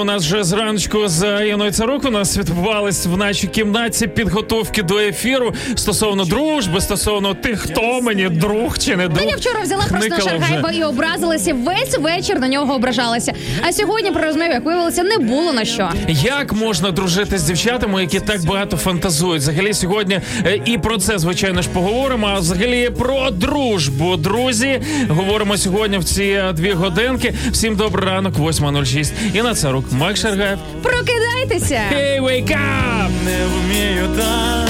У нас вже зранку з Яною Царук у нас відбувались в нашій кімнаті підготовки до ефіру стосовно дружби, стосовно тих, хто мені друг чи не друг. Та я вчора взяла просто Хникала Шаргайба вже. і образилася. Весь вечір на нього ображалася. А сьогодні про розмові, як виявилося, не було на що. Як можна дружити з дівчатами, які так багато фантазують? Взагалі сьогодні е, і про це звичайно ж поговоримо. А взагалі про дружбу. Друзі, говоримо сьогодні в ці е, дві годинки. Всім добрий ранок, 8.06. І на це рук Мак Шаргаєв. Прокидайтеся! Hey, wake up! Не вмію так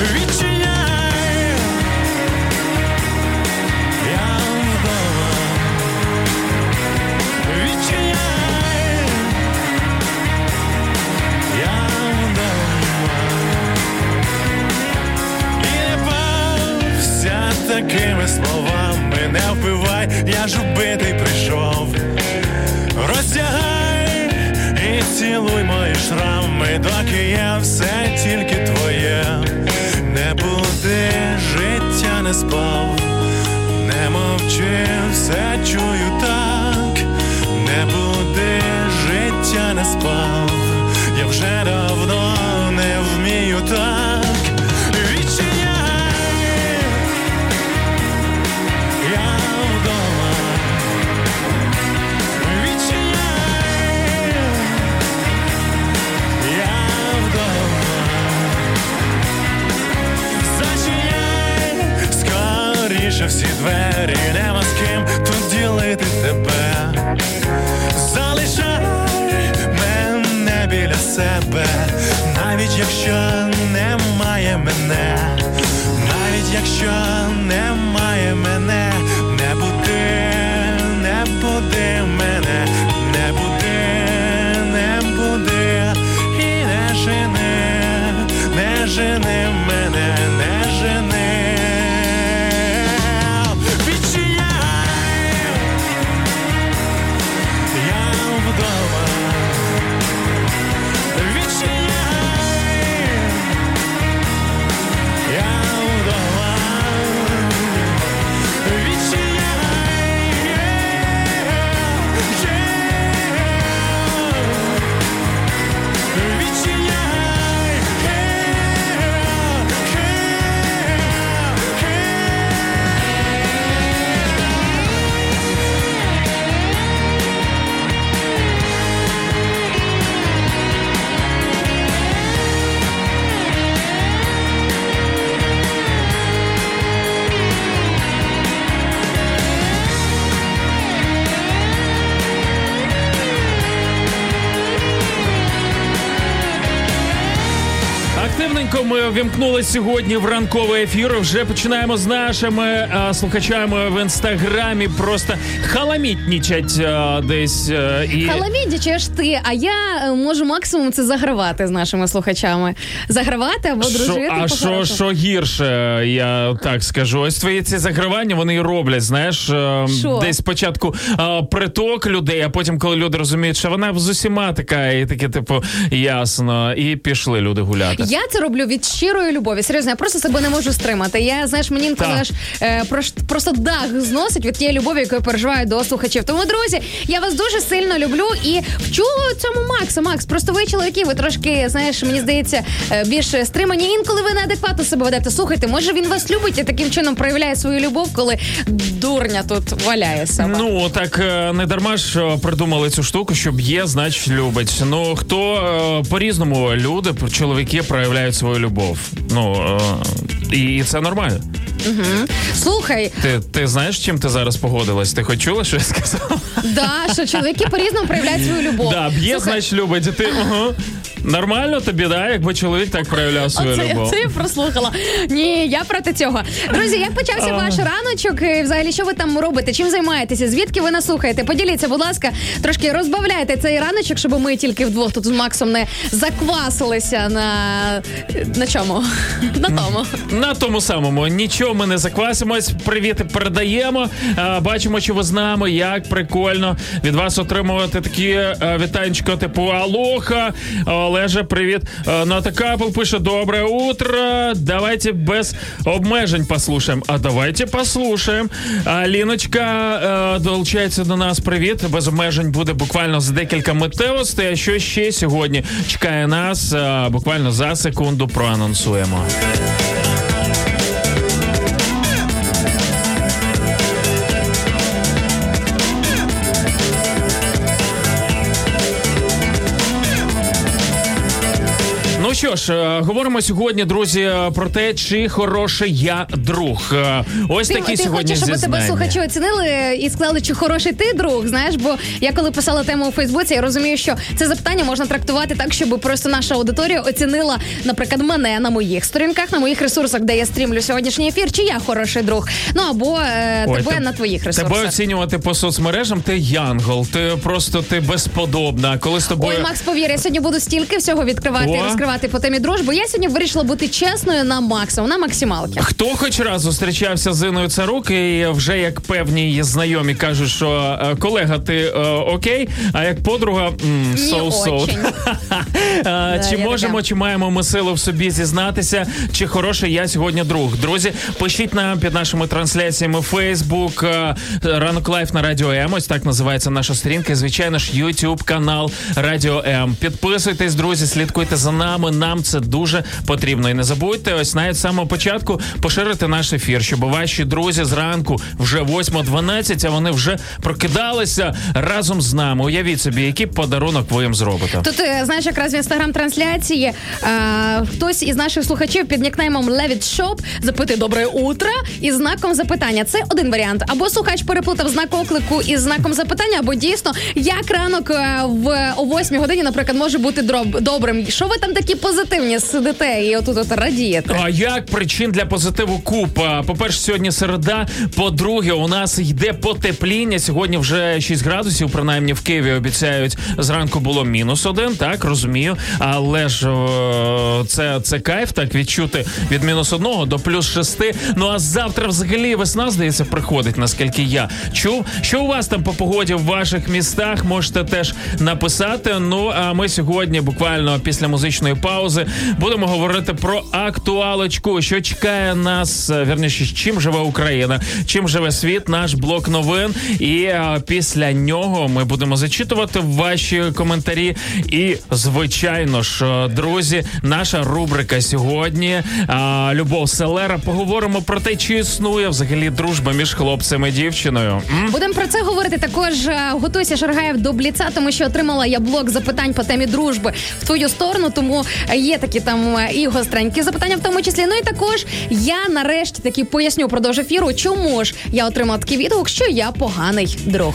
відчиняй. Я вдома. Відчиняй. Я вдома. І не бався такими словами. Не вбивай, я ж убитий прийшов. Роздягай і цілуй мої шрами, доки я все тільки твоє. Не буди, життя не спав, не мовчи, все чую так, не буди, життя не спав, я вже давно не вмію так. Скоріше всі двері, нема з ким тут ділити тебе. Залишай мене біля себе, навіть якщо немає мене, навіть якщо немає мене, не буди, не буди мене, не буди, не буди і не жени, не жени мене, вімкнули сьогодні в ранковий ефір. Вже починаємо з нашими а, слухачами в інстаграмі. Просто халамітнічать а, десь. а, і... Халамідічеш ти, а я е, можу максимум це загравати з нашими слухачами. Загравати або дружити. Що, а що, що гірше, я так скажу. Ось твої ці загравання вони і роблять. Знаєш, е, десь спочатку е, приток людей, а потім, коли люди розуміють, що вона з усіма така, і таке, типу, ясно, і пішли люди гуляти. Я це роблю від щирої любові. Серйозно, я просто себе не можу стримати. Я знаєш, мені інколи знаєш, е, просто дах зносить від тієї любові, яку я переживаю до слухачів. Тому, друзі, я вас дуже сильно люблю і вчу цьому Макса. Макс, просто ви чоловіки, ви трошки, знаєш, мені здається, е, більш стримані. Інколи ви неадекватно себе ведете. Слухайте, може він вас любить і таким чином проявляє свою любов, коли дурня тут валяє себе. Ну так е, не дарма ж е, придумали цю штуку, щоб є, значить любить. Ну хто е, по-різному люди, чоловіки проявляють свою любов. Ну е, і це нормально. Слухай, Ти, ти знаєш, чим ти зараз погодилась? Ти хоч чула, що я сказав? да, що чоловіки по-різному проявляють свою любов. Да, б'є, значить, любить. Ти ага. нормально тобі, да, якби чоловік так проявляв свою Оце, любов. це я прослухала. Ні, я проти цього. Друзі, як почався ваш раночок? І Взагалі, що ви там робите? Чим займаєтеся? Звідки ви нас слухаєте? Поділіться, будь ласка, трошки розбавляйте цей раночок, щоб ми тільки вдвох тут з Максом не заквасилися на на чому? На тому. На тому самому нічого ми не заквасимось. Привіти передаємо. Бачимо, що ви з нами. Як прикольно від вас отримувати такі е, вітанечко, типу Алоха. Олеже, привіт. Е, Натакапл пише Доброе утро. Давайте без обмежень послушаем. А давайте послушаем. А Ліночка е, долучається до нас. Привіт. Без обмежень буде буквально за декілька миттєвостей. А що ще сьогодні чекає нас? Е, Буквально за секунду проанонсуємо. Ну що ж, е, говоримо сьогодні, друзі, про те, чи хороший я друг. Е, Ось Ти, такі ти сьогодні хочеш, щоб тебе слухачі оцінили і сказали, чи хороший ти друг. Знаєш, бо я коли писала тему у Фейсбуці, я розумію, що це запитання можна трактувати так, щоб просто наша аудиторія оцінила, наприклад, мене на моїх сторінках, на моїх ресурсах, де я стрімлю сьогоднішній ефір, чи я хороший друг. Ну або е, Ой, тебе те- на твоїх ресурсах. Тебе оцінювати по соцмережам, ти янгол, ти просто ти безподобна. Коли з тобою. Ой, Макс, повір, я сьогодні буду стільки всього відкривати і розкривати по темі дружби. Я сьогодні вирішила бути чесною на максимум, на максималки. Хто хоч раз зустрічався з Інною Царук, і вже як певні її знайомі кажуть, що е, колега, ти е, окей, а як подруга м, ну so-so. Чи я можемо, така. чи маємо ми силу в собі зізнатися, чи хороший я сьогодні друг? Друзі, пишіть нам під нашими трансляціями Facebook, е, Ранок Live на Радіо М. Ось так називається наша сторінка. І, Звичайно ж, YouTube канал Радіо М. Підписуйтесь, друзі, слідкуйте за нами. Нам це дуже потрібно. І не забудьте, ось навіть з самого початку поширити наш ефір, щоб ваші друзі зранку вже 8.12, а вони вже прокидалися разом з нами. Уявіть собі, який подарунок ви їм зробите. Тут е, знаєш, якраз в інстаграм-трансляції е, хтось із наших слухачів під нікнеймом Levit Shop запитує добре утро із знаком запитання. Це один варіант. Або слухач переплутав знак оклику із знаком запитання, або дійсно як ранок е, в о 8 годині, наприклад, може бути дроб, добрим. Що ви там такі позитивні сидите і отут от радієте? А як причин для позитиву купа? По-перше, сьогодні середа. По-друге, у нас йде потепління. Сьогодні вже 6 градусів, принаймні в Києві обіцяють. Зранку було мінус один, так розумію. Але ж це, це кайф, так відчути від мінус одного до плюс шести. Ну а завтра взагалі весна, здається, приходить, наскільки я чув. Що у вас там по погоді в ваших містах? Можете теж написати. Ну а ми сьогодні, буквально після музичної паузи, будемо говорити про актуалочку, що чекає нас, е, вірніше, чим живе Україна, чим живе світ, наш блок новин. І е, після нього ми будемо зачитувати ваші коментарі. І звичайно ж, е, друзі, наша рубрика сьогодні Любов Селера. Поговоримо про те, чи існує взагалі дружба між хлопцем і дівчиною. Будемо про це говорити. Також готуйся Шаргаєв до бліца, тому що отримала я блок запитань по темі дружби в твою сторону. Тому є такі там е, і гостренькі запитання, в тому числі. Ну і також я нарешті таки поясню продовж ефіру, чому ж я отримав такий відгук, що я поганий друг.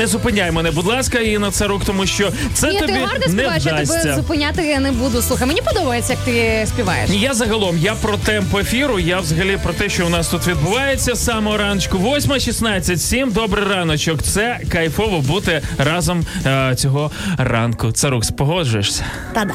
Не зупиняй мене, будь ласка, і на це рук, тому що це Ні, тобі ти гарно не співаєш, я тебе зупиняти я не буду. Слухай, мені подобається, як ти співаєш. Я загалом, я про темп ефіру, я взагалі про те, що у нас тут відбувається з самого раночку. 8.16, 7, добрий раночок. Це кайфово бути разом е, цього ранку. Царук, погоджуєшся? Та-да.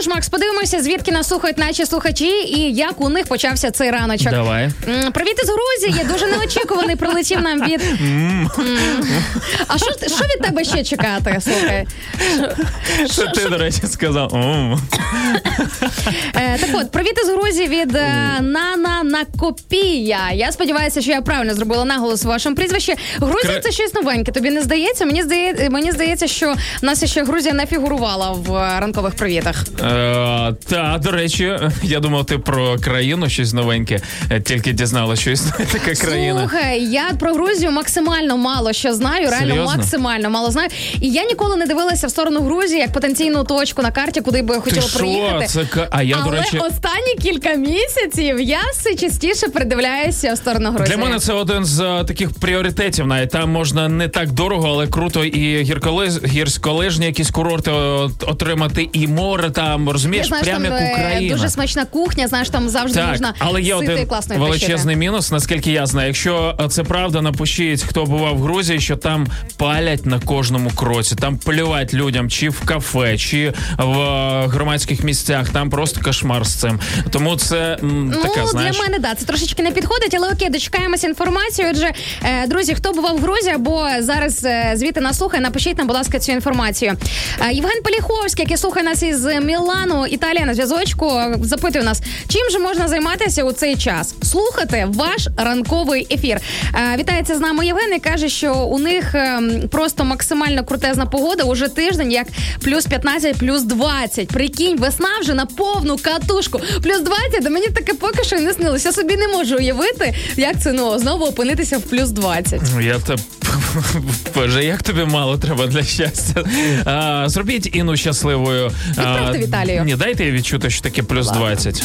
Що ж, Макс, подивимося, звідки нас слухають наші слухачі і як у них почався цей раночок. Давай. Привіт із Грузії. Дуже неочікуваний прилетів нам від. А що, що від тебе ще чекати? Слухай. Це ти, до речі, сказав. Е, так от, привіт із Грузії від е, Нана Накопія. Я сподіваюся, що я правильно зробила наголос у вашому прізвищі. Грузія це щось новеньке. Тобі не здається? Мені здається, мені здається, що нас ще Грузія не фігурувала в е, ранкових привітах. Е, та, до речі, я думав, ти про країну щось новеньке. Е, Тільки дізналася, що існує така країна. Слухай, я про Грузію максимально мало що знаю, реально Серйозно? максимально мало знаю. І я ніколи не дивилася в сторону Грузії як потенційну точку на карті, куди би я хотіла що? приїхати. Це а я, Але до речі, останні кілька місяців я все частіше придивляюся в сторону Грузії. Для мене це один з е, таких пріоритетів. Навіть там можна не так дорого, але круто і гірколиж, гірськолижні якісь курорти отримати, і море там Я розумієш, знаю, там як е, Україна. дуже смачна кухня, знаєш, там завжди Так, можна але є один величезний мінус, наскільки я знаю. Якщо е, це правда, напишіть, хто бував в Грузії, що там палять на кожному кроці, там плювать людям, чи в кафе, чи в е, громадських місцях. Там просто кошмар з цим. Тому це м, така, ну, знаєш. для мене да, це трошечки не підходить, але окей, дочекаємося інформацію. Отже, е, друзі, хто бував в Грузії або зараз е, звідти нас слухає, напишіть нам, будь ласка, цю інформацію. Е, Євген Поліховський, який слухає нас із Мілану, Італія на зв'язочку, запитує нас, чим же можна займатися у цей час? Слухати ваш ранковий ефір. Е, вітається з нами Євген і каже, що у них е, просто максимально крутезна погода уже тиждень, як плюс 15, плюс 20. Прикинь, весна вже на повну катушку. Плюс 20, да мені таке поки що не снилося. Я собі не можу уявити, як це ну знову опинитися в плюс 20. Я те Боже, як тобі мало треба для щастя. А, зробіть Іну щасливою. Відправте в Італію. Ні, дайте їй відчути, що таке плюс 20.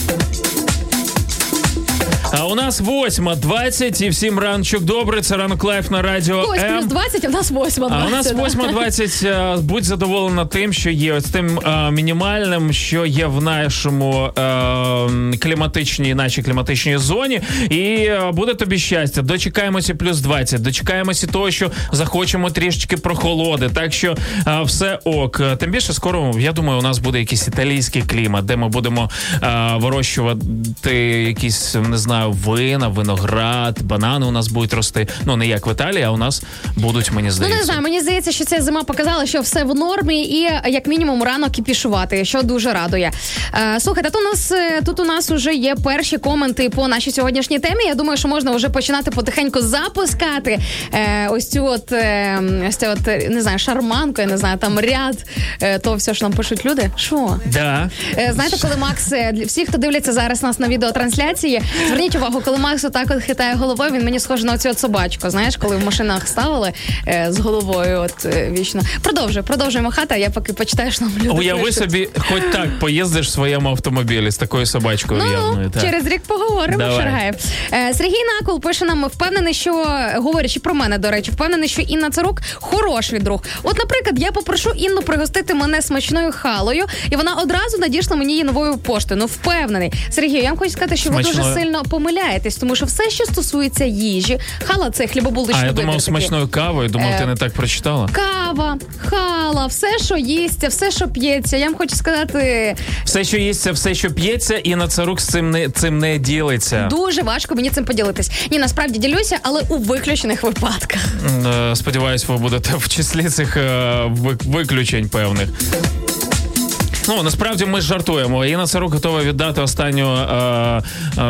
А у нас 8.20 і всім ранчик добрий. Це ранок live на радіо Ось плюс М. 20, а в нас 8 А у нас 20. 8.20. е, Будь задоволена тим, що є ось тим е, мінімальним, що є в нашому е, кліматичній, нашій кліматичній зоні. І е, буде тобі щастя. Дочекаємося плюс 20, дочекаємося того, що захочемо трішечки прохолоди. Так що е, все ок. Тим більше скоро, я думаю, у нас буде якийсь італійський клімат, де ми будемо е, вирощувати якісь, не знаю, вина, виноград, банани у нас будуть рости. Ну не як в Італії, а у нас будуть, мені Ну не знаю, мені здається, що ця зима показала, що все в нормі, і як мінімум рано кіпішувати, що дуже радує. Е, слухайте, тут у нас е, тут у нас уже є перші коменти по нашій сьогоднішній темі. Я думаю, що можна вже починати потихеньку запускати е, ось цю от е, ось цю от не знаю, шарманку, я не знаю, там ряд е, того все, що нам пишуть люди. Що? Да. Е, Знаєте, коли Макс, всі, хто дивляться зараз нас на відеотрансляції, зверніть увагу, коли Макс отак от хитає головою, він мені схожий на цю от собачку. Знаєш, коли в машинах ставили е, з головою, от е, вічно. Продовжуй, продовжуй махати, а я поки почитаю, що нам люди Уяви пишуть. собі, хоч так поїздиш в своєму автомобілі з такою собачкою Ну, явною. Так. через рік поговоримо, Давай. Шаргаєв. Е, Сергій Накол пише нам, впевнений, що говорячи про мене, до речі, впевнений, що Інна Царук хороший друг. От, наприклад, я попрошу Інну пригостити мене смачною халою, і вона одразу надійшла мені її новою поштою. Ну, впевнений. Сергій, я вам хочу сказати, що ви Смачною. дуже сильно помиляєтесь, тому що все, що стосується їжі, хала це хлібобуличний А я думав смачною кавою, думав, Е, ти не так прочитала. Кава, хала, все, що їсться, все, що п'ється. Я вам хочу сказати, Все, що їсться, все, що п'ється, і на царук з цим не цим не ділиться. дуже важко мені цим поділитись. Ні, насправді ділюся, але у виключених випадках. Е, Сподіваюсь, ви будете в числі цих е, виключень певних. Ну насправді ми жартуємо. Інна Сарук готова віддати останню е, е,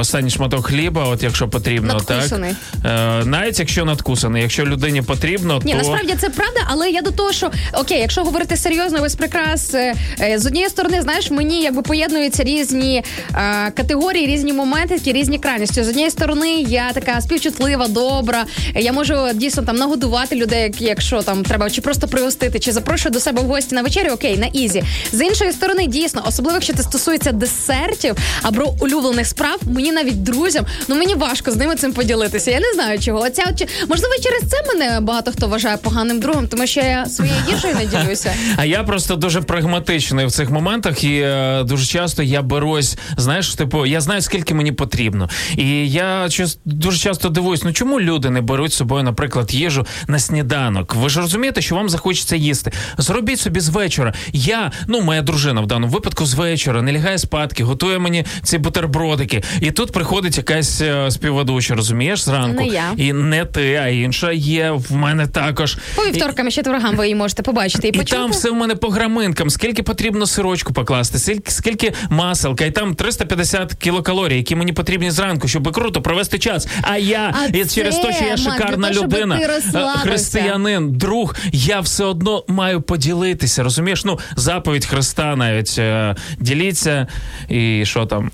останній шматок хліба, от якщо потрібно, Надкусаний. так е, навіть якщо надкусаний, якщо людині потрібно, Ні, то насправді це правда, але я до того, що окей, якщо говорити серйозно, без прикрас, е, е, з однієї сторони, знаєш, мені якби поєднуються різні е, категорії, різні моменти, такі різні крайності. З однієї сторони, я така співчутлива, добра. Я можу дійсно там нагодувати людей, якщо там треба, чи просто пригостити, чи запрошую до себе в гості на вечерю, окей, на easy. З іншої сторони, дійсно, особливо якщо це стосується десертів або улюблених справ, мені навіть друзям, ну мені важко з ними цим поділитися. Я не знаю чого. Оця чи- можливо через це мене багато хто вважає поганим другом, тому що я своєю їжею не ділюся. А я просто дуже прагматичний в цих моментах, і е, дуже часто я берусь, знаєш, типу, я знаю, скільки мені потрібно. І я дуже часто дивуюсь, ну чому люди не беруть з собою, наприклад, їжу на сніданок? Ви ж розумієте, що вам захочеться їсти. Зробіть собі з вечора. Я, ну, моя дружина в даному випадку з вечора не лягає спадки, готує мені ці бутербродики. І тут приходить якась е, співведуча, розумієш, зранку. Не я. І не ти, а інша є в мене також. По вівторкам і четвергам ви її можете побачити і і почути. там все в мене по граминкам. Скільки потрібно сирочку покласти, скільки, скільки маселка, і там 350 кілокалорій, які мені потрібні зранку, щоб круто провести час. А я А і через те, що я шикарна для людина, е, християнин, друг, я все одно маю поділитися. Розумієш? Ну, заповідь Христа навіть е, діліться, і що там,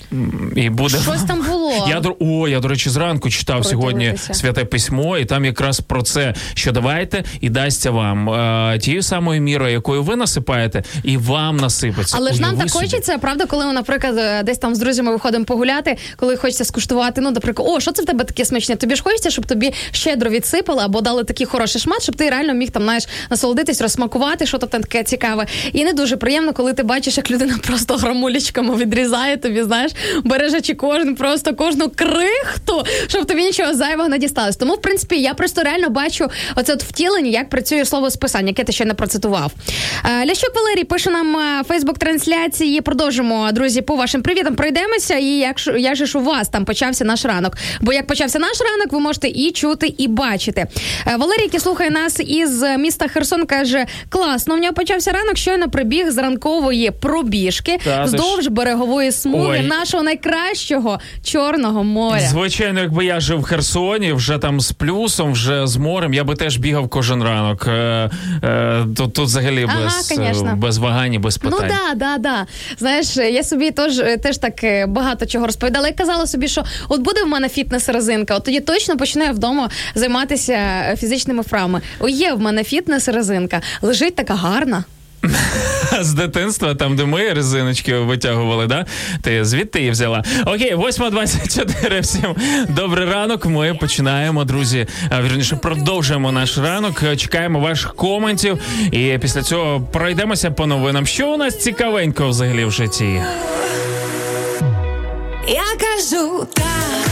і буде Щось там було. Я о, я до речі, зранку читав сьогодні святе письмо, і там якраз про це, що давайте і дасться вам е, тією самою мірою, якою ви насипаєте, і вам насипеться. Але ж нам так хочеться, правда, коли ми, наприклад, е, десь там з друзями виходимо погуляти, коли хочеться скуштувати, ну, наприклад, о, що це в тебе таке смачне? Тобі ж хочеться, щоб тобі щедро відсипали або дали такий хороший шмат, щоб ти реально міг там знаєш, насолодитись, розсмакувати, що то там таке цікаве. І не дуже приємно, коли ти бачиш, як людина просто грамулечками відрізає тобі, знаєш, бережачи кожен, просто кожну крихту, щоб тобі нічого зайвого не дісталось. Тому, в принципі, я просто реально бачу оце от втілення, як працює слово списання, яке ти ще не процитував. Е, Лящук Валерій пише нам е, Фейсбук трансляції. Продовжимо, друзі, по вашим привітам пройдемося. І як, як же ж у вас там почався наш ранок? Бо як почався наш ранок, ви можете і чути, і бачити. Е, Валерій, який слухає нас із міста Херсон, каже: класно, в нього почався ранок, щойно прибіг з ранкової пробіжки Та ти ж. берегової смуги Ой. нашого найкращого Чорного моря. Звичайно, якби я жив в Херсоні, вже там з плюсом, вже з морем, я би теж бігав кожен ранок. Е, е, тут, тут взагалі Ага, без, е, конечно. без вагань, і без питань. Ну да, да, да. Знаєш, я собі теж, теж так е, багато чого розповідала. Я казала собі, що от буде в мене фітнес-резинка, от тоді точно почну я вдома займатися е, фізичними вправами. О, є в мене фітнес-резинка, лежить така гарна. З дитинства, там, де ми резиночки витягували, да? Ти звідти її взяла. Окей, 8.24, всім добрий ранок. Ми починаємо, друзі. Вірніше, продовжуємо наш ранок. Чекаємо ваших коментів. І після цього пройдемося по новинам. Що у нас цікавенько взагалі в житті? Я кажу так,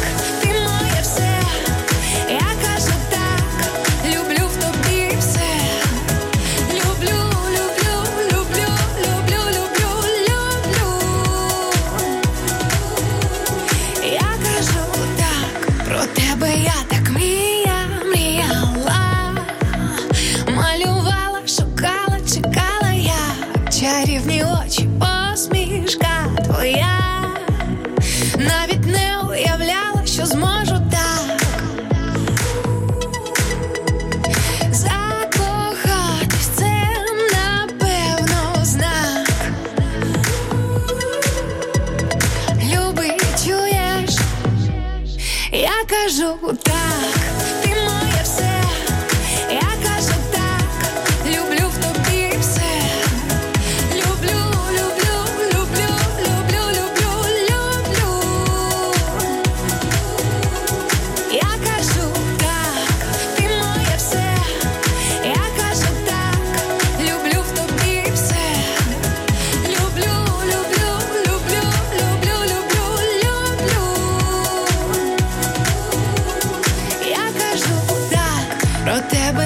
кажу. step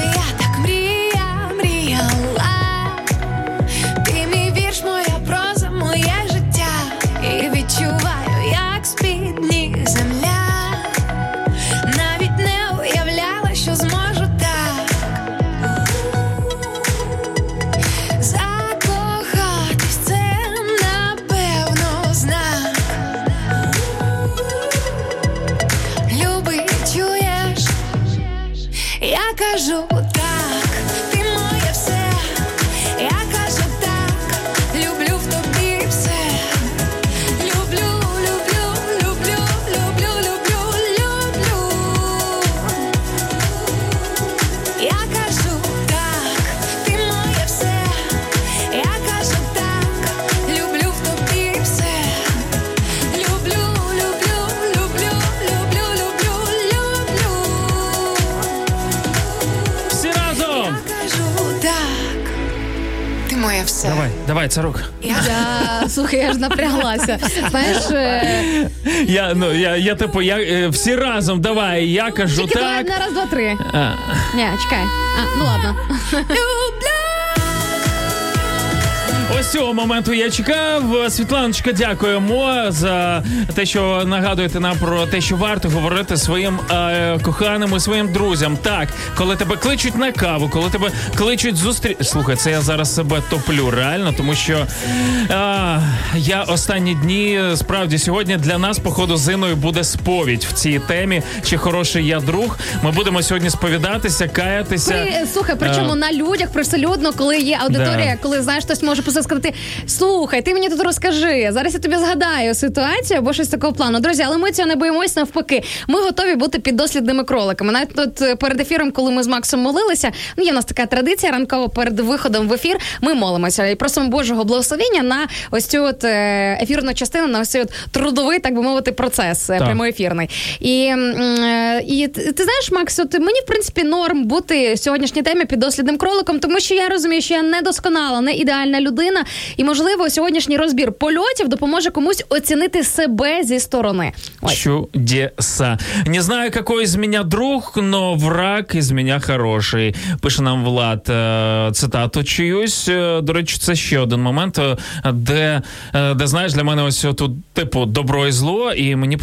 Я ну я, я типу, я е, всі разом, давай. Я кажу тільки давай так. на раз, два, три. А, Ні, чекай. А, ну ладно. Цього моменту я чекав. Світланочка, дякуємо за те, що нагадуєте нам про те, що варто говорити своїм е, коханим і своїм друзям. Так, коли тебе кличуть на каву, коли тебе кличуть зустріч. Слухай, це я зараз себе топлю, реально, тому що е, я останні дні справді сьогодні для нас, походу, з Іною буде сповідь в цій темі. Чи хороший я друг? Ми будемо сьогодні сповідатися, каятися. При, слухай, причому Е, на людях привселюдно, коли є аудиторія, Да. коли знаєш, хтось може просто сказати: слухай, ти мені тут розкажи. Зараз я тобі згадаю ситуацію або щось такого плану. Друзі, але ми цього не боїмось навпаки. Ми готові бути піддослідними кроликами. Навіть тут е, перед ефіром, коли ми з Максом молилися, ну є в нас така традиція ранково перед виходом в ефір. Ми молимося і просимо Божого благословення на ось цю от е, ефірну частину, на ось цей от трудовий, так би мовити, процес е, Так. прямоефірний. І, і ти ти знаєш, Макс, от мені в принципі норм бути в сьогоднішній темі піддослідним кроликом, тому що я розумію, що я не досконала, не ідеальна людина, і можливо сьогоднішній розбір польотів допоможе комусь оцінити себе зі сторони. Ось. Чудеса. Не знаю, какой из меня друг, но враг из меня хороший. Пише нам Влад е, цитату чиюсь. Е, До речі, це ще один момент, е, де, де знаєш, для мене ось тут, типу, добро і зло, і мені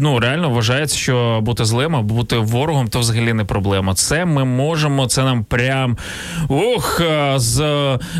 ну, реально вважається, що бути злим або бути ворогом то взагалі не проблема. Це ми можемо, це нам прям ух, з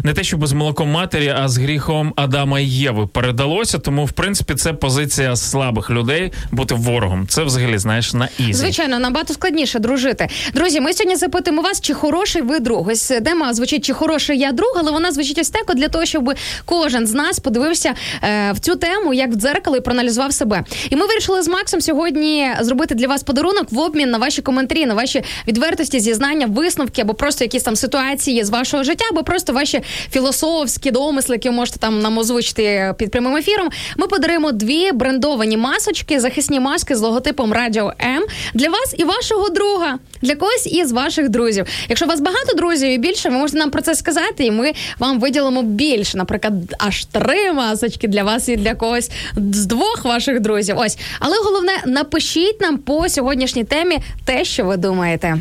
не те, щоб з молоком матері, а з гріхом Адама і Єви передалося. Тому, в принципі, це позиція слабих людей бути ворогом. Це взагалі знаєш на easy. Звичайно, набагато складніше дружити. Друзі, ми сьогодні запитуємо вас, чи хороший ви друг. Ось тема звучить, чи хороший я друг, але вона звучить ось так, для того, щоб кожен з нас подивився е, в цю тему, як в дзеркало і проаналізував себе. І ми вирішили з Максом сьогодні зробити для вас подарунок в обмін на ваші коментарі, на ваші відвертості, зізнання, висновки або просто якісь там ситуації з вашого життя, або просто ваші філософські домисли, які ви можете там нам озвучити під прямим ефіром. Ми подаруємо дві брендовані масочки, захисні маски з логотипом Радіо М для вас і вашого друга, для когось із ваших друзів. Якщо у вас багато друзів і більше, ви можете нам про це сказати, і ми вам виділимо більше. Наприклад, аж три масочки для вас і для когось з двох ваших друзів. Ось, але головне, напишіть нам по сьогоднішній темі те, що ви думаєте.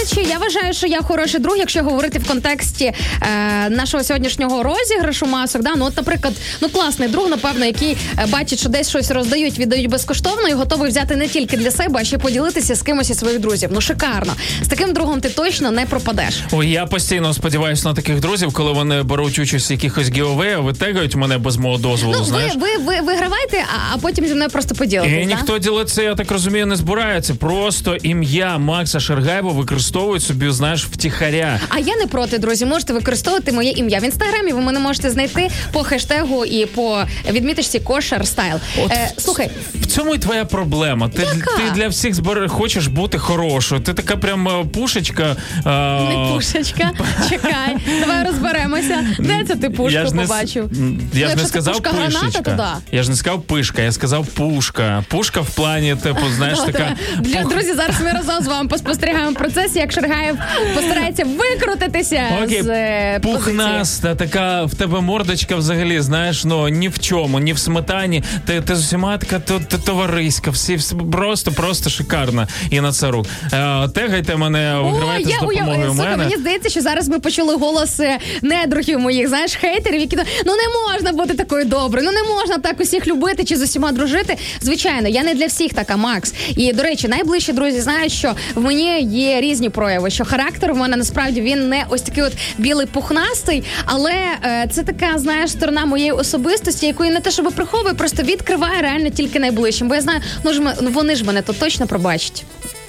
Речі, я вважаю, що я хороший друг, якщо говорити в контексті е, нашого сьогоднішнього розіграшу масок. Да? Ну, от, наприклад, ну класний друг, напевно, який е, бачить, що десь щось роздають, віддають безкоштовно і готовий взяти не тільки для себе, а ще поділитися з кимось із своїх друзів. Ну шикарно. З таким другом ти точно не пропадеш. Ой, я постійно сподіваюся на таких друзів, коли вони беруть участь в якихось гіовеях, витегають мене без мого дозволу. Ну, знаєш. ви, ви, ви вигравайте, а, а потім зі мною просто поділитесь. І да? ніхто ділиться, я так розумію, не збирається. Просто ім'я Макса Шергаєва використовують собі, знаєш, втіхаря. А я не проти, друзі. Можете використовувати моє ім'я в інстаграмі. Ви мене можете знайти по хештегу і по відміточці кошер стайл. Е, слухай, В цьому і твоя проблема. Ти, Яка? ти для всіх збер... хочеш бути хорошою. Ти така прям е, пушечка. а, Не пушечка. Чекай, давай розберемося. Де це ти пушку я ж не, с- побачив? Ну, Я ж якщо не це сказав пушка граната, пишечка. то да. Я ж не сказав пишка, я сказав пушка. Пушка в плані, типу, знаєш, така. Для друзі, зараз ми разом з вами поспостерігаємо процес, як Шергаєв постарається викрутитися Окей, з е, пухнаста, така в тебе мордочка взагалі, знаєш, ну ні в чому, ні в сметані. Ти, ти з усіма така то, то, товариська, всі, всі просто, просто шикарна. І на це рук. Е, тегайте мене, О, вигравайте з я уяв... допомогою Слухай, мене. мені здається, що зараз ми почули голос недругів моїх, знаєш, хейтерів, які ну не можна бути такою доброю, ну не можна так усіх любити чи з усіма дружити. Звичайно, я не для всіх така, Макс. І до речі, найближчі друзі знають, що в мені є різні прояви, що характер в мене насправді він не ось такий от білий пухнастий, але е, це така, знаєш, сторона моєї особистості, яку я не те, щоб приховую, просто відкриваю реально тільки найближчим. Бо я знаю, ну ж ми- вони ж мене то точно пробачать.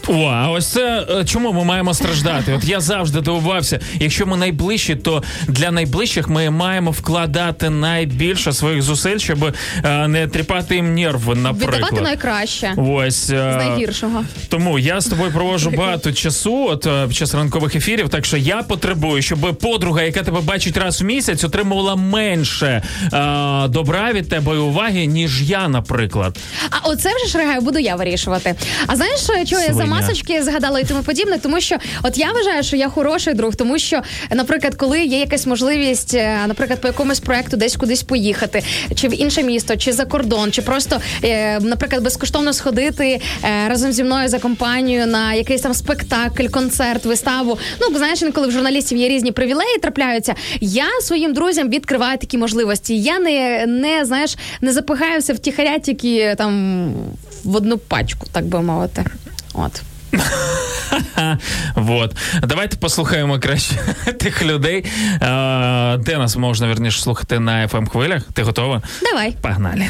О, а ось це е, чому ми маємо страждати? От я завжди дивувався. Якщо ми найближчі, то для найближчих ми маємо вкладати найбільше своїх зусиль, щоб е, не тріпати їм нерви, наприклад. Віддавати найкраще Ось е, з найгіршого. Тому я з тобою проводжу багато часу от під час ранкових ефірів. Так що я потребую, щоб подруга, яка тебе бачить раз в місяць, отримувала менше е, добра від тебе і уваги, ніж я, наприклад. А оце вже шригаю, буду я вирішувати. А знаєш, чого я за. Масочки згадала і тому подібне? Тому що от я вважаю, що я хороший друг, тому що, наприклад, коли є якась можливість, е, наприклад, по якомусь проекту десь кудись поїхати, чи в інше місто, чи за кордон, чи просто, е, наприклад, безкоштовно сходити е, разом зі мною за компанією на якийсь там спектакль, концерт, виставу. Ну знаєш, інколи в журналістів є різні привілеї, трапляються. Я своїм друзям відкриваю такі можливості. Я не, не знаєш, не запихаюся втіхаря тільки там в одну пачку, так би мовити. От. Вот. Давайте послухаємо краще тих людей. Е, де нас можна верніше слухати на fm хвилях? Ти готова? Давай. Погнали.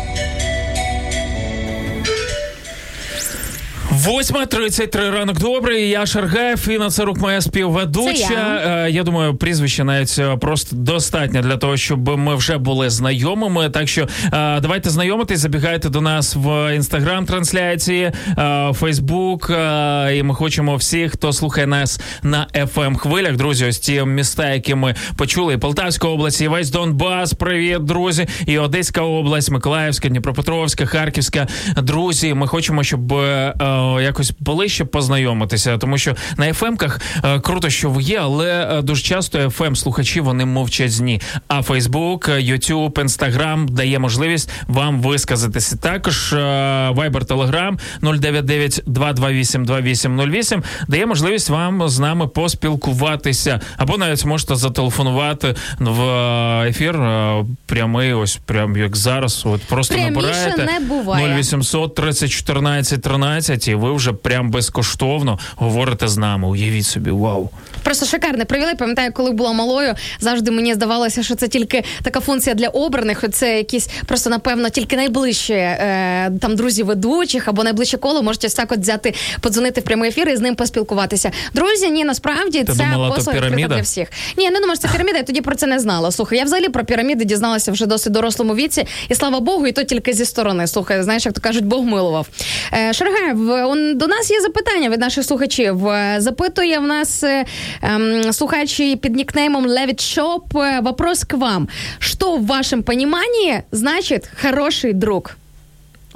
8.33 ранок добрий. Я Шаргаєв, і на це рук моя співведуча. Це я. Е, я думаю, прізвище навіть е, просто достатньо для того, щоб ми вже були знайомими. Так що е, давайте знайомитись, забігайте до нас в інстаграм трансляції, Фейсбук. І ми хочемо всіх, хто слухає нас на fm хвилях. Друзі, ось ті міста, які ми почули. І Полтавська область, і весь Донбас. Привіт, друзі, і Одеська область, Миколаївська, Дніпропетровська, Харківська. Друзі, ми хочемо, щоб якось ближче познайомитися, тому що на ефемках е, круто, що ви є, але е, дуже часто fm слухачі вони мовчазні. А Фейсбук, Ютуб, Інстаграм дає можливість вам висказатися. Також е, Viber, Telegram 099 228 2808 дає можливість вам з нами поспілкуватися, або навіть можете зателефонувати в е, ефір прямий, ось прям як зараз. От просто Пряміше набираєте не буває. 0800 30 14 13, і ви вже прям безкоштовно говорите з нами. Уявіть собі, вау. Просто шикарний привілей. Пам'ятаю, коли була малою, завжди мені здавалося, що це тільки така функція для обраних. Це якісь просто напевно тільки найближчі е, там друзі ведучих або найближче коло можете ось так от взяти, подзвонити в прямий ефір і з ним поспілкуватися. Друзі, ні, насправді Ти це думала, відкрита для всіх. Ні, я не думаю, що це піраміда. Я тоді про це не знала. Слухай, я взагалі про піраміди дізналася вже досить дорослому віці, і слава Богу, і то тільки зі сторони. Слухай, знаєш, як то кажуть, Бог милував. Е, Шаргаєв, он- до нас є запитання від наших слухачів. Е, Запитує в нас е, ем, слухачі під нікнеймом Levit Shop. Е, Вопрос к вам. Що в вашому розумінні значить хороший друг?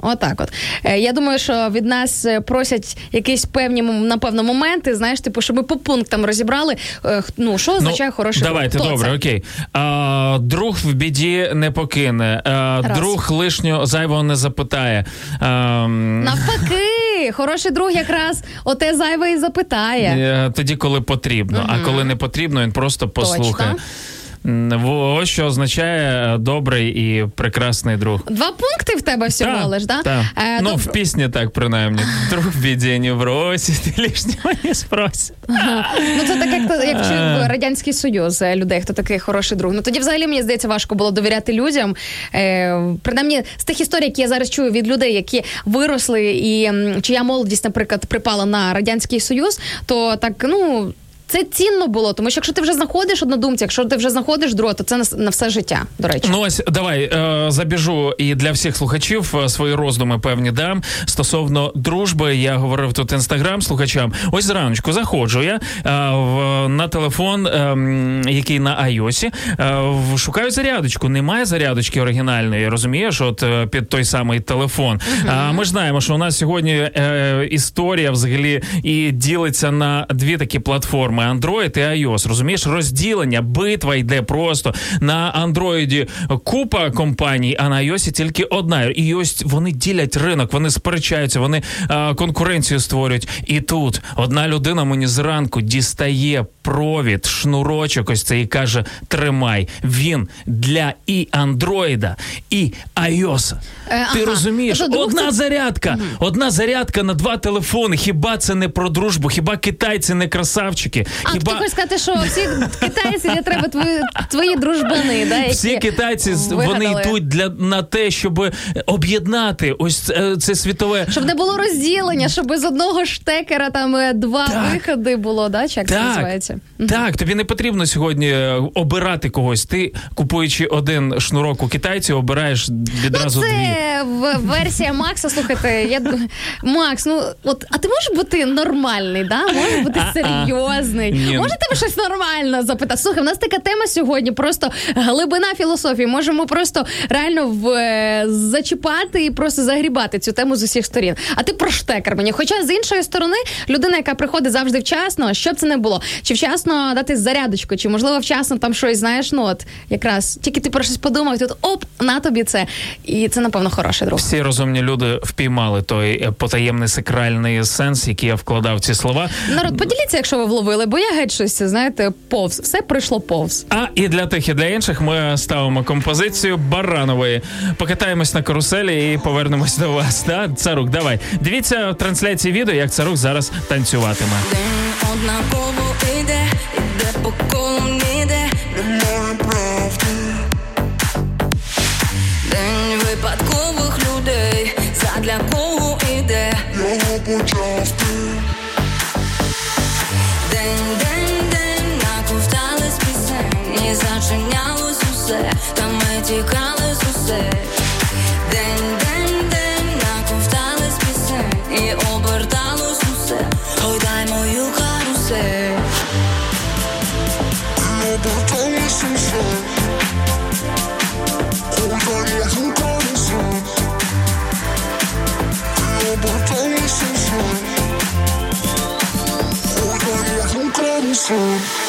Отак, от Е, я думаю, що від нас е, просять якісь певні напевно моменти. Знаєш, типу, щоб ми по пунктам розібрали. е, Ну що означає хороший Давайте. Хто добре, це? окей. А, друг в біді не покине. А, друг лишнього зайвого не запитає. А, Навпаки, хороший друг якраз оте зайве і запитає. тоді, коли потрібно. А коли не потрібно, він просто послухає. Точно. Ось що означає е, добрий і прекрасний друг. Два пункти в тебе всього Та, лиш, да? та. Е, ну, доб- в пісні так, принаймні. Друг в біді не бросить, лишнього не спросить. Ну це так, як, як вчив радянський союз е, людей, хто такий хороший друг. Ну тоді, взагалі, мені здається, важко було довіряти людям. Е, принаймні, з тих історій, які я зараз чую від людей, які виросли, і чия молодість, наприклад, припала на радянський союз, то так ну. Це цінно було, тому що якщо ти вже знаходиш однодумця, якщо ти вже знаходиш друга, то це на, на все життя. До речі, Ну ось давай е, забіжу і для всіх слухачів е, свої роздуми певні дам стосовно дружби. Я говорив тут інстаграм слухачам. Ось зраночку заходжу я е, в, на телефон, е, який на iOS, е, в- шукаю зарядочку. Немає зарядочки оригінальної. Розумієш, от е, під той самий телефон. А ми ж знаємо, що у нас сьогодні е, історія взагалі і ділиться на дві такі платформи. Платформи Android і iOS. Розумієш, розділення, битва йде просто на Android купа компаній, а на iOS тільки одна. І ось вони ділять ринок, вони сперечаються, вони а, конкуренцію створюють. І тут одна людина мені зранку дістає провід, шнурочок, ось це і каже: тримай. Він для і Андроїда, і iOS. Е, Ти ага. розумієш, Тобто одна це- зарядка, одна зарядка на два телефони. Хіба це не про дружбу? Хіба китайці не красавчики? А Хіба ти хочеш сказати, що всі китайці для тебе твої, твої дружбани, да, які всі китайці з- вони йдуть для на те, щоб об'єднати ось це, це світове. Щоб не було розділення, щоб з одного штекера там е, два Так. виходи було, да? Чи як це називається? так, тобі не потрібно сьогодні е, обирати когось. Ти купуючи один шнурок у китайців, обираєш відразу дві. Це в- версія Макса. Слухайте, я Макс, ну от, а ти можеш бути нормальний, да? Можеш бути А-а. Серйозний. Ні. Може тебе щось нормально запитати? Слухай, в нас така тема сьогодні, просто глибина філософії. Можемо просто реально в, е, зачіпати і просто загрібати цю тему з усіх сторін. А ти про штекер мені. Хоча з іншої сторони, людина, яка приходить завжди вчасно, що б це не було, чи вчасно дати зарядочку, чи можливо вчасно там щось знаєш, ну от якраз тільки ти про щось подумав, тут оп, на тобі це. І це, напевно, хороший друг. Всі розумні люди впіймали той е, потаємний сакральний сенс, який я вкладав в ці слова. Народ, поділіться, якщо ви вловили, бо я геть щось, знаєте, повз. Все прийшло повз. А і для тих, і для інших ми ставимо композицію Баранової. Покатаємось на каруселі і повернемось до вас. Да? Царук, давай. Дивіться в трансляції відео, як царук зараз танцюватиме. День однаково іде, іде по колу ніде. Немає правди, День випадкових людей, задля кого іде. його почав ти. Зачинялось усе, та ми тікали з усе. День, день, день, наковтались пісень, і оберталось усе. Ой, дай мою карусель. У карусель.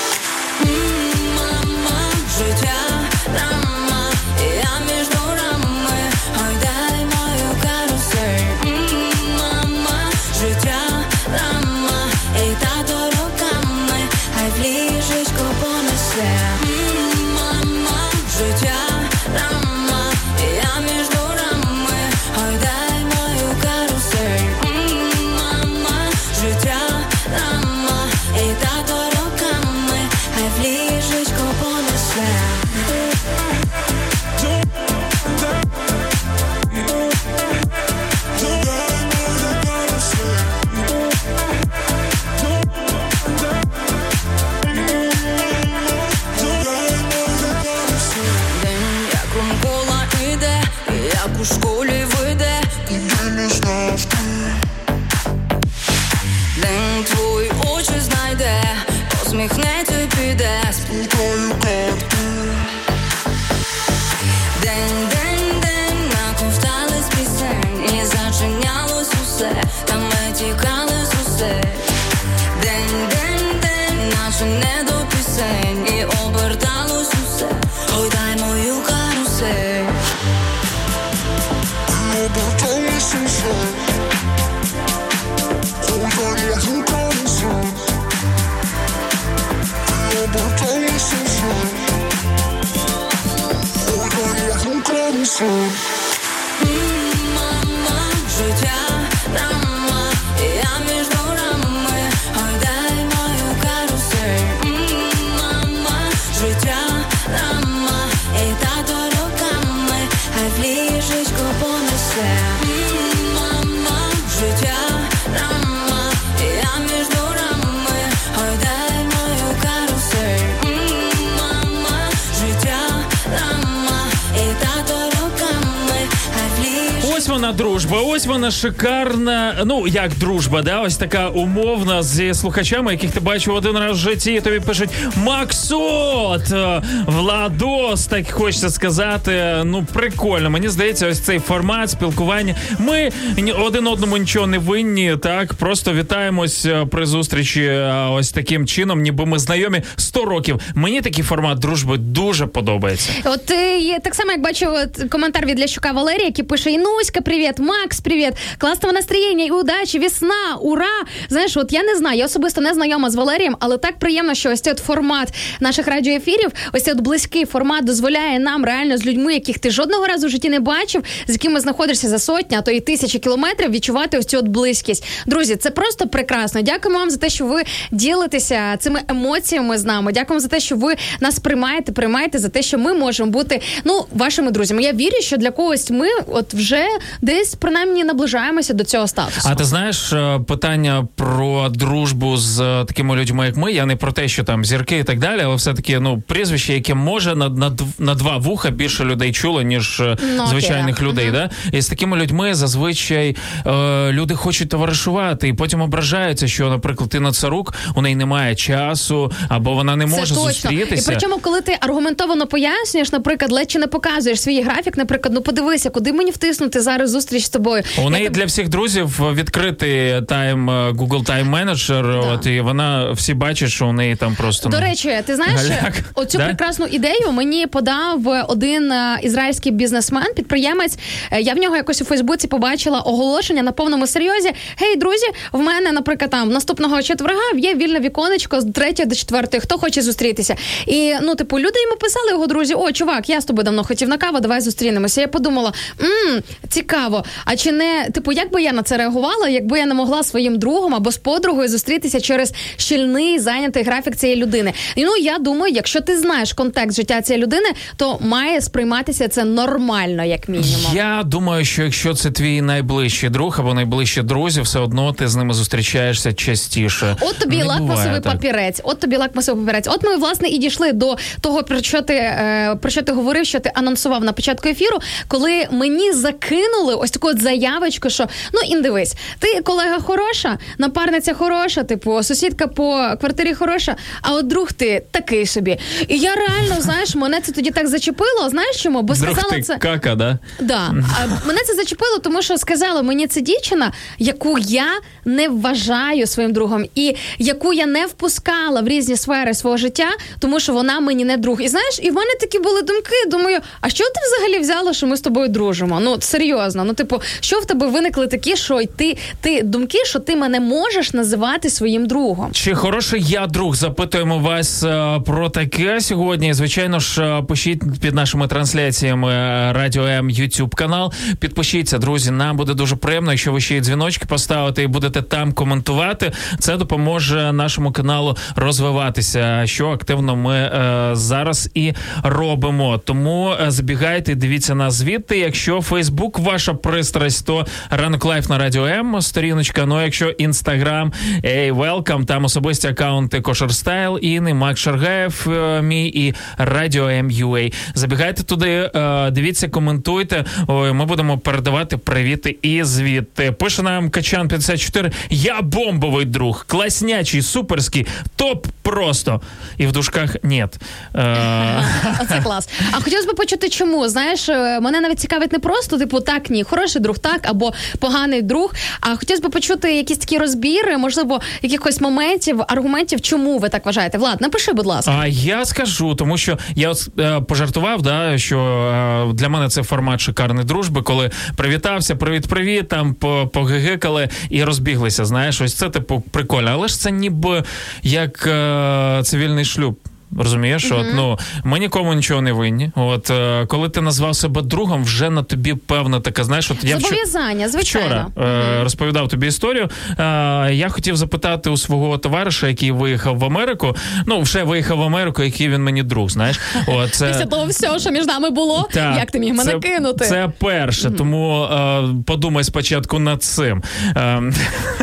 шикарно Ну як дружба, да, ось така умовна зі слухачами, яких ти бачив один раз в житті. і Тобі пишуть Максот, Владос, так хочеться сказати. Ну прикольно. Мені здається, ось цей формат спілкування. Ми один одному нічого не винні. Так просто вітаємось е, при зустрічі е, ось таким чином, ніби ми знайомі 100 років. Мені такий формат дружби дуже подобається. От е, є так само, як бачу коментар від Лящука Валерія, який пише: Інуська, привіт, Макс, привіт, класного настроєння і удачі, весна, ура! Знаєш, от я не знаю, я особисто не знайома з Валерієм, але так приємно, що ось цей от формат наших радіоефірів, ось цей от близький формат дозволяє нам реально з людьми, яких ти жодного разу в житті не бачив, з якими знаходишся за сотні, а то і тисячі кілометрів, відчувати ось цю от близькість. Друзі, це просто прекрасно. Дякуємо вам за те, що ви ділитеся цими емоціями з нами. Дякуємо за те, що ви нас приймаєте, приймаєте за те, що ми можемо бути ну вашими друзями. Я вірю, що для когось ми от вже десь принаймні наближаємося до цього статусу. А ти знаєш е, питання про дружбу з е, такими людьми, як ми? Я не про те, що там зірки і так далі, але все таки ну прізвище, яке може на, на, на два вуха більше людей чуло, ніж е, Ну, звичайних да. людей. Да? І з такими людьми зазвичай е, люди хочуть товаришувати, і потім ображаються, що, наприклад, ти на царук, у неї немає часу, або вона не може Це точно. зустрітися. І причому, коли ти аргументовано пояснюєш, наприклад, ледь чи не показуєш свій графік, наприклад, ну подивися, куди мені втиснути зараз зустріч з тобою. У неї для всіх друзів відкритий тайм е, Google Time Manager, от і вона всі бачать, що у неї там просто До ну, речі, ти знаєш, Галяк. оцю Да? прекрасну ідею мені подав один е, ізраїльський бізнесмен, підприємець. Е, Я в нього якось у Фейсбуці побачила оголошення на повному серйозі. Гей, друзі, в мене, наприклад, там наступного четверга є вільне віконечко з 3 до 4, Хто хоче зустрітися? І ну, типу, люди йому писали його друзі: О, чувак, я з тобою давно хотів на каву, давай зустрінемося. Я подумала, мм, цікаво. А чи не типу, як би я на це реагувала, якби я не могла своїм другом або з подругою зустрітися через щільний зайнятий графік цієї людини? І ну я думаю, якщо ти знаєш контекст життя цієї людини, то має сприйматися це нормально, як мінімум. Я думаю, що якщо це твій найближчий друг або найближчі друзі, все одно ти з ними зустрічаєшся частіше. От тобі Не лакмусовий папірець. От тобі лакмусовий папірець. От ми власне і дійшли до того, про що ти е, про що ти говорив, що ти анонсував на початку ефіру, коли мені закинули ось таку от заявочку, що ну ін дивись, ти колега хороша, напарниця хороша, типу сусідка по квартирі хороша, а от друг ти такий собі. І я реально знаєш, мене це тоді так зачепило. Знаєш чому? Бо Друг сказала ти це. кака, да? Да. А мене це зачепило, тому що сказала мені це дівчина, яку я не вважаю своїм другом, і яку я не впускала в різні сфери свого життя, тому що вона мені не друг. І знаєш, і в мене такі були думки. Думаю, а що ти взагалі взяла, що ми з тобою дружимо? Ну серйозно. Ну, типу, що в тебе виникли такі, що й ти, ти думки, що ти мене можеш називати своїм другом? Чи хороший я друг? Запитуємо вас е, про таке сьогодні. Звичайно ж, е, пишіть під нашими трансляціями е, Радіо М YouTube канал. Підпишіться, друзі. Нам буде дуже приємно, якщо ви ще й дзвіночки поставите і будете там коментувати. Це допоможе нашому каналу розвиватися, що активно ми е, зараз і робимо. Тому забігайте, дивіться нас звідти. Якщо Фейсбук ваша пристрасть, то ранок live на радіо М сторіночка. Ну, якщо інстаграм, ей, welcome, там особисті акаунти Кошер Style, Інни, Мак Шаргаєв, е, мій і Радіо М.Ua. Забігайте туди, е, дивіться, коментуйте. Ми будемо передавати привіти і звідти. Пише нам Качан 54. Я бомбовий друг, класнячий, суперський, топ просто. І в дужках нет. Е, Оце клас. А хотілося б почути, чому знаєш, мене навіть цікавить не просто типу так, ні, хороший друг, так або поганий друг. А хотілося б почути якісь такі розбіри, можливо, якихось моментів, аргументів, чому ви так вважаєте. Влад, напиши, будь ласка. А я скажу, тому що я е, пожартував, да, що е, для мене це формат шикарної дружби, коли привітався, привіт-привіт, там по- погигикали і розбіглися. Знаєш, ось це типу прикольно. Але ж це ніби як е, цивільний шлюб. Розумієш, от ну ми нікому нічого не винні. От е, коли ти назвав себе другом, вже на тобі певна така, знаєш, от я Зобов'язання, звичайно. Вчора е, розповідав тобі історію. Е, я хотів запитати у свого товариша, який виїхав в Америку. Ну, вже виїхав в Америку, який він мені друг. Знаєш, О, це... Після того всього, що між нами було, Так, як ти міг мене це, кинути? Це перше, тому е, подумай спочатку над цим. Е,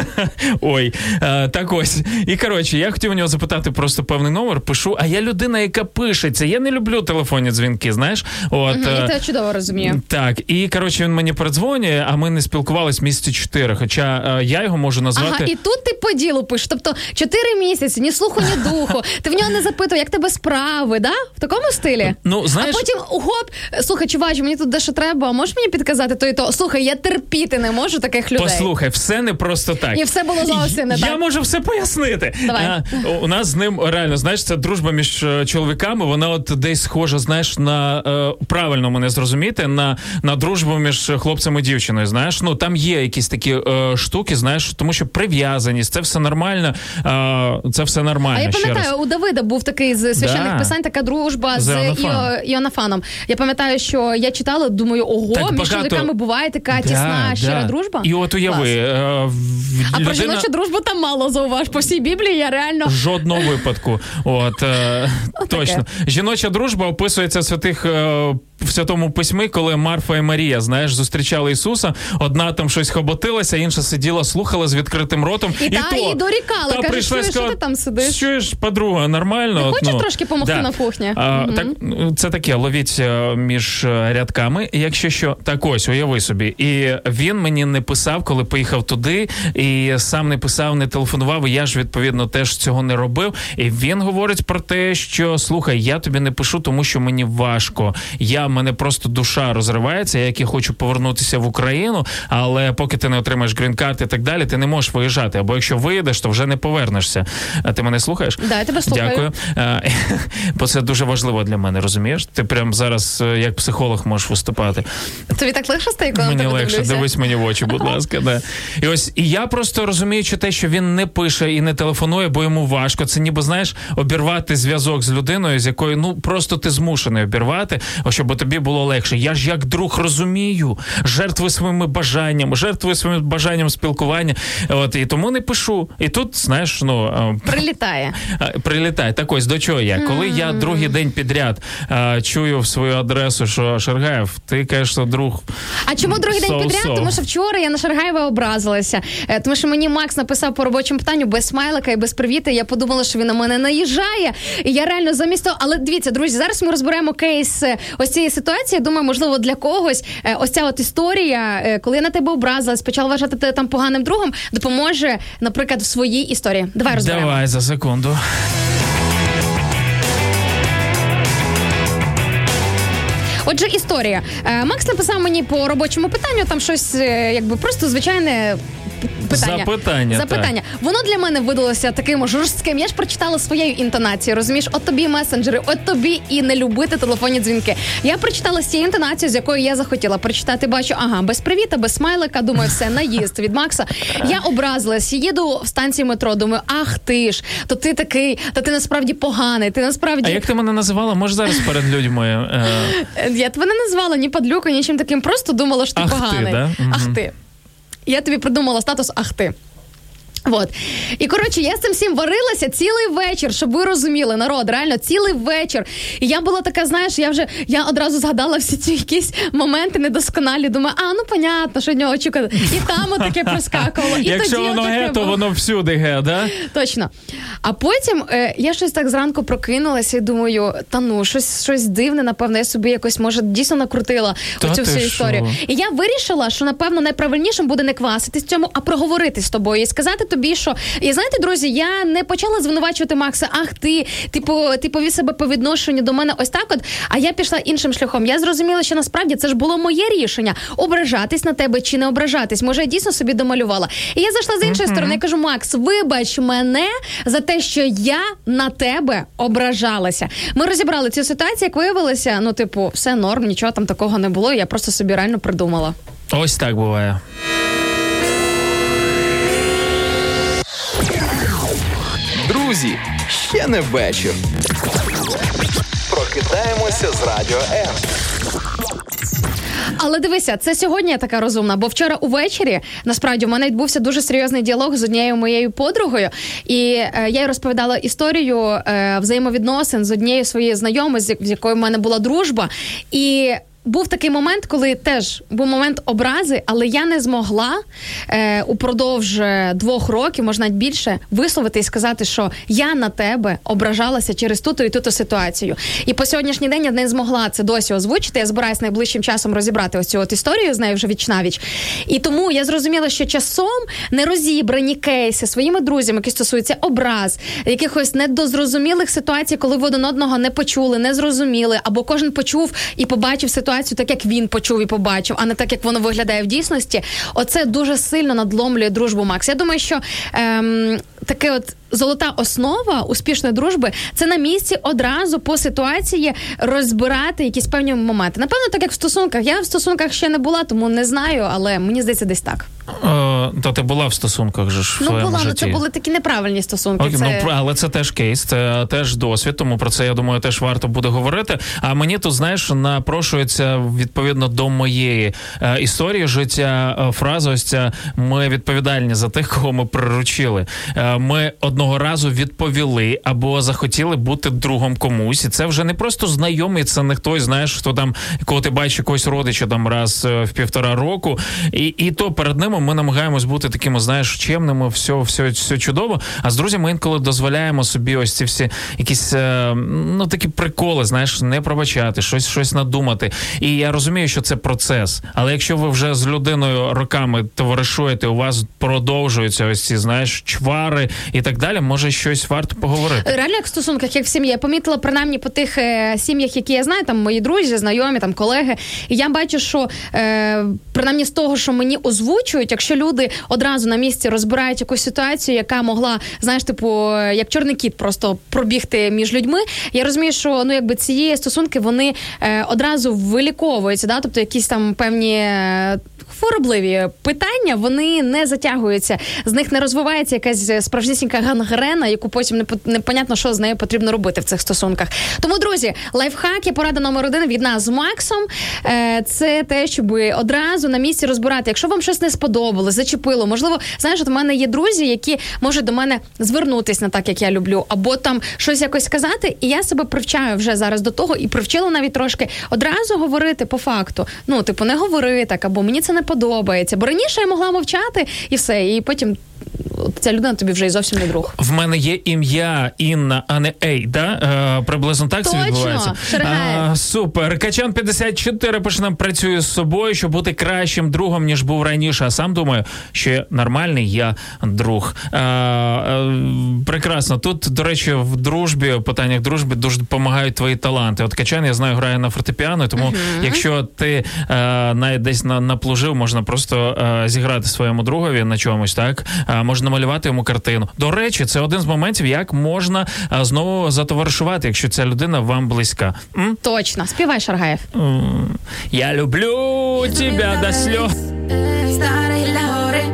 ой, е, так ось. І коротше, я хотів у нього запитати просто певний номер. Пишу, а я людина, яка пишеться. Я не люблю телефонні дзвінки. Знаєш, от е, Я це чудово розумію. так, і коротше, він мені передзвонює, а ми не спілкувались місяці чотири. Хоча е, я його можу назвати. Ага, і тут ти по ділу пишеш. Тобто чотири місяці, ні слуху, ні духу. Ти в нього не запитував, як тебе справи, да? В такому стилі? Ну, знаєш- А потім гоп, слухай, чувач, мені тут дещо треба, а можеш мені підказати то і то? Слухай, я терпіти не можу таких людей. Послухай, все не просто так. І все було зовсім не я так. можу все пояснити. Давай. А, у нас з ним реально, знаєш, це дружба між е, чоловіками. Вона от десь схожа, знаєш, на е, правильно мене зрозуміти, на, на дружбу між хлопцем і дівчиною. Знаєш, ну там є якісь такі е, штуки, знаєш, тому що прив'язаність, це все нормально. Е, це все нормально. А я ще пам'ятаю, раз. у Давида був такий з священних Да. писань, така дружба З з, Іоаннафаном. Іо, Іоаннафаном. Я пам'ятаю, що я читала, думаю, ого, Так між багато- чоловіками буває така тісна, щира дружба. І от уяви, е, в- А про жіночу дружбу там мало зауваж. По всій Біблії я реально Жодного випадку. От е, точно жіноча дружба описується в святих. е, в святому письмі, коли Марфа і Марія, знаєш, зустрічали Ісуса, одна там щось хоботилася, інша сиділа, слухала з відкритим ротом. І та то, їй дорікала, та каже, прийшла і «Чуєш, що ти там сидиш?» Чуєш, подруга, нормально. От, хочеш ну, трошки помогти на кухні? А, Мгм. Так, це таке, ловіть е, між е, рядками, якщо що. Так ось, уяви собі. І він мені не писав, коли поїхав туди, і сам не писав, не телефонував. І я ж відповідно теж цього не робив. І він говорить про те, що слухай, я тобі не пишу, тому що мені важко. Я мене просто душа розривається. Я як хочу повернутися в Україну, але поки ти не отримаєш грін-карт і так далі, ти не можеш виїжджати. Або якщо виїдеш, то вже не повернешся. А ти мене слухаєш? Да, я тебе слухаю. Дякую. Бо це дуже важливо для мене, розумієш? Ти прям зараз е, як психолог можеш виступати. Тобі так легше стає, коли Мені легше, дивлюся? дивись мені в очі, будь ласка. Да. І ось і я просто розуміючи те, що він не пише і не телефонує, бо йому важко. Це ніби знаєш, обірвати зв'язок з людиною, з якою ну просто ти змушений обірвати, щоб тобі було легше. Я ж як друг розумію, жертвую своїми бажаннями, жертвую своїм бажанням спілкування. От і тому не пишу. І тут, знаєш, ну Прилітає. Прилітає. Так ось до чого я. Коли я другий день підряд а, чую в свою адресу, що Шаргаєв, ти кажеш, що друг. А чому другий день So-so. підряд? Тому що вчора я на Шаргаєва образилася. Е, Тому що мені Макс написав по робочому питанню без смайлика і без привіта. Я подумала, що він на мене наїжджає. І я реально замість того. Але дивіться, друзі, зараз ми розберемо кейс е, ось цієї ситуації. Думаю, можливо, для когось е, ось ця от історія, е, коли я на тебе образилась, почала вважати тебе там поганим другом, допоможе, наприклад, в своїй історії. Давай розберемо. Давай за секунду. Отже, історія. Макс написав мені по робочому питанню, там щось якби просто звичайне. Питання. Запитання, Запитання. Воно для мене видалося таким жорстким. Я ж прочитала своєю інтонацією. Розумієш, от тобі месенджери, от тобі і не любити телефонні дзвінки. Я прочитала з цією інтонацією, з якою я захотіла прочитати. Бачу, ага, без привіта, без смайлика. Думаю, все наїзд від Макса. Я образилась, їду в станції метро. Думаю, ах ти ж, то ти такий, то ти насправді поганий. Ти насправді А як ти мене називала? Може зараз перед людьми? Е, Я тебе не назвала ні падлюкою, нічим таким. Просто думала, що ти Ах ти, поганий. да? Мгм. Ах ти. Я тобі придумала статус ах ти. Вот. І коротше, я з цим всім варилася цілий вечір, щоб ви розуміли, народ, реально цілий вечір. І я була така, знаєш, я вже я одразу згадала всі ці якісь моменти недосконалі. Думаю, а ну понятно, що нього очікувати. І там отаке проскакувало. І Якщо тоді воно ге, то було. воно всюди ге, да? Точно. А потім е, я щось так зранку прокинулася і думаю, та ну, щось, щось дивне, напевно, я собі якось, може, дійсно накрутила Та оцю всю що? історію. І я вирішила, що напевно найправильнішим буде не кваситись цьому, а проговорити з тобою і сказати тобі, що і знаєте, друзі, я не почала звинувачувати Макса. Ах, ти, типу, ти повів себе по відношенню до мене ось так. От, а я пішла іншим шляхом. Я зрозуміла, що насправді це ж було моє рішення ображатись на тебе чи не ображатись. Може, я дійсно собі домалювала. І я зайшла з іншої сторони. Я кажу, Макс, вибач мене за те, що я на тебе ображалася. Ми розібрали цю ситуацію, як виявилося, ну, типу, все норм, нічого там такого не було. Я просто собі реально придумала. Ось так буває. Друзі, ще не вечір. Прокидаємося з радіо М. Але дивися, це сьогодні я така розумна, бо вчора увечері насправді в мене відбувся дуже серйозний діалог з однією моєю подругою, і е, я їй розповідала історію е, взаємовідносин з однією своєю знайомою, з, з якою в мене була дружба. І був такий момент, коли теж був момент образи, але я не змогла е, упродовж е, двох років, можна більше, висловити і сказати, що я на тебе ображалася через ту-то і ту-то ситуацію. І по сьогоднішній день я не змогла це досі озвучити. Я збираюся найближчим часом розібрати ось цю от історію з нею вже вічнавіч. І тому я зрозуміла, що часом нерозібрані кейси своїми друзями, які стосуються образ, якихось недозрозумілих ситуацій, коли ви один одного не почули, не зрозуміли, або кожен почув і побачив ситуацію так, як він почув і побачив, а не так, як воно виглядає в дійсності. Оце дуже сильно надломлює дружбу Макс. Я думаю, що ем, таке от. Золота основа успішної дружби це на місці одразу по ситуації розбирати якісь певні моменти. Напевно, так як в стосунках. Я в стосунках ще не була, тому не знаю, але мені здається, десь так. Е, то ти була в стосунках же ж в Ну своєму була, ну житті. це були такі неправильні стосунки. Окей, це... ну, але це теж кейс, це теж досвід, тому про це я думаю, теж варто буде говорити. А мені тут знаєш напрошується відповідно до моєї е, історії життя. е, фраза ось ця ми відповідальні за тих, кого ми приручили. Е, ми одного разу відповіли або захотіли бути другом комусь, і це вже не просто знайомий, це не хтось, знаєш, хто там кого ти бачиш якогось родича там раз е, в півтора року, і, і то перед ними ми намагаємось бути такими, знаєш, чемними, все, все, все чудово. А з друзями інколи дозволяємо собі ось ці всі якісь е, ну такі приколи, знаєш, не пробачати, щось щось надумати. І я розумію, що це процес. Але якщо ви вже з людиною роками товаришуєте, у вас продовжуються ось ці знаєш чвари і так далі, може щось варто поговорити. Реально, як в стосунках, як в сім'ї, я помітила принаймні по тих е, сім'ях, які я знаю, там мої друзі, знайомі, там колеги. І я бачу, що е, принаймні з того, що мені озвучують, якщо люди одразу на місці розбирають якусь ситуацію, яка могла, знаєш, типу, е, як чорний кіт, просто пробігти між людьми. Я розумію, що ну якби ці стосунки вони е, одразу виліковуються, да? тобто якісь там певні. Хворобливі питання вони не затягуються, з них не розвивається якась справжнісінька гангрена, яку потім не по- непонятно, що з нею потрібно робити в цих стосунках. Тому, друзі, лайфхак є порада номер один від нас з Максом. Е, Це те, щоб одразу на місці розбирати, якщо вам щось не сподобалось, зачепило. Можливо, знаєш, от у мене є друзі, які можуть до мене звернутися на так, як я люблю, або там щось якось сказати, і я себе привчаю вже зараз до того і привчила навіть трошки одразу говорити по факту. Ну, типу, не говори так, або мені це не подобається. Бо раніше я могла мовчати і все, і потім от ця людина тобі вже і зовсім не друг. В мене є ім'я Інна, а не Ей, да? Е, приблизно так це Точно, відбувається. А, супер. Качан 54 пише нам працює з собою, щоб бути кращим другом, ніж був раніше. А сам думаю, що нормальний я друг. А, е, прекрасно. Тут, до речі, в дружбі, в питаннях дружби дуже допомагають твої таланти. От Качан, я знаю, грає на фортепіано, тому якщо ти е, навіть десь на, наплужив, можна просто е, зіграти своєму другові на чомусь, так? Можна малювати йому картину. До речі, це один з моментів, як можна а, знову затоваришувати, якщо ця людина вам близька. М? Точно, співай Шаргаєв. Я люблю тебе до сльоз. Старий ля гори,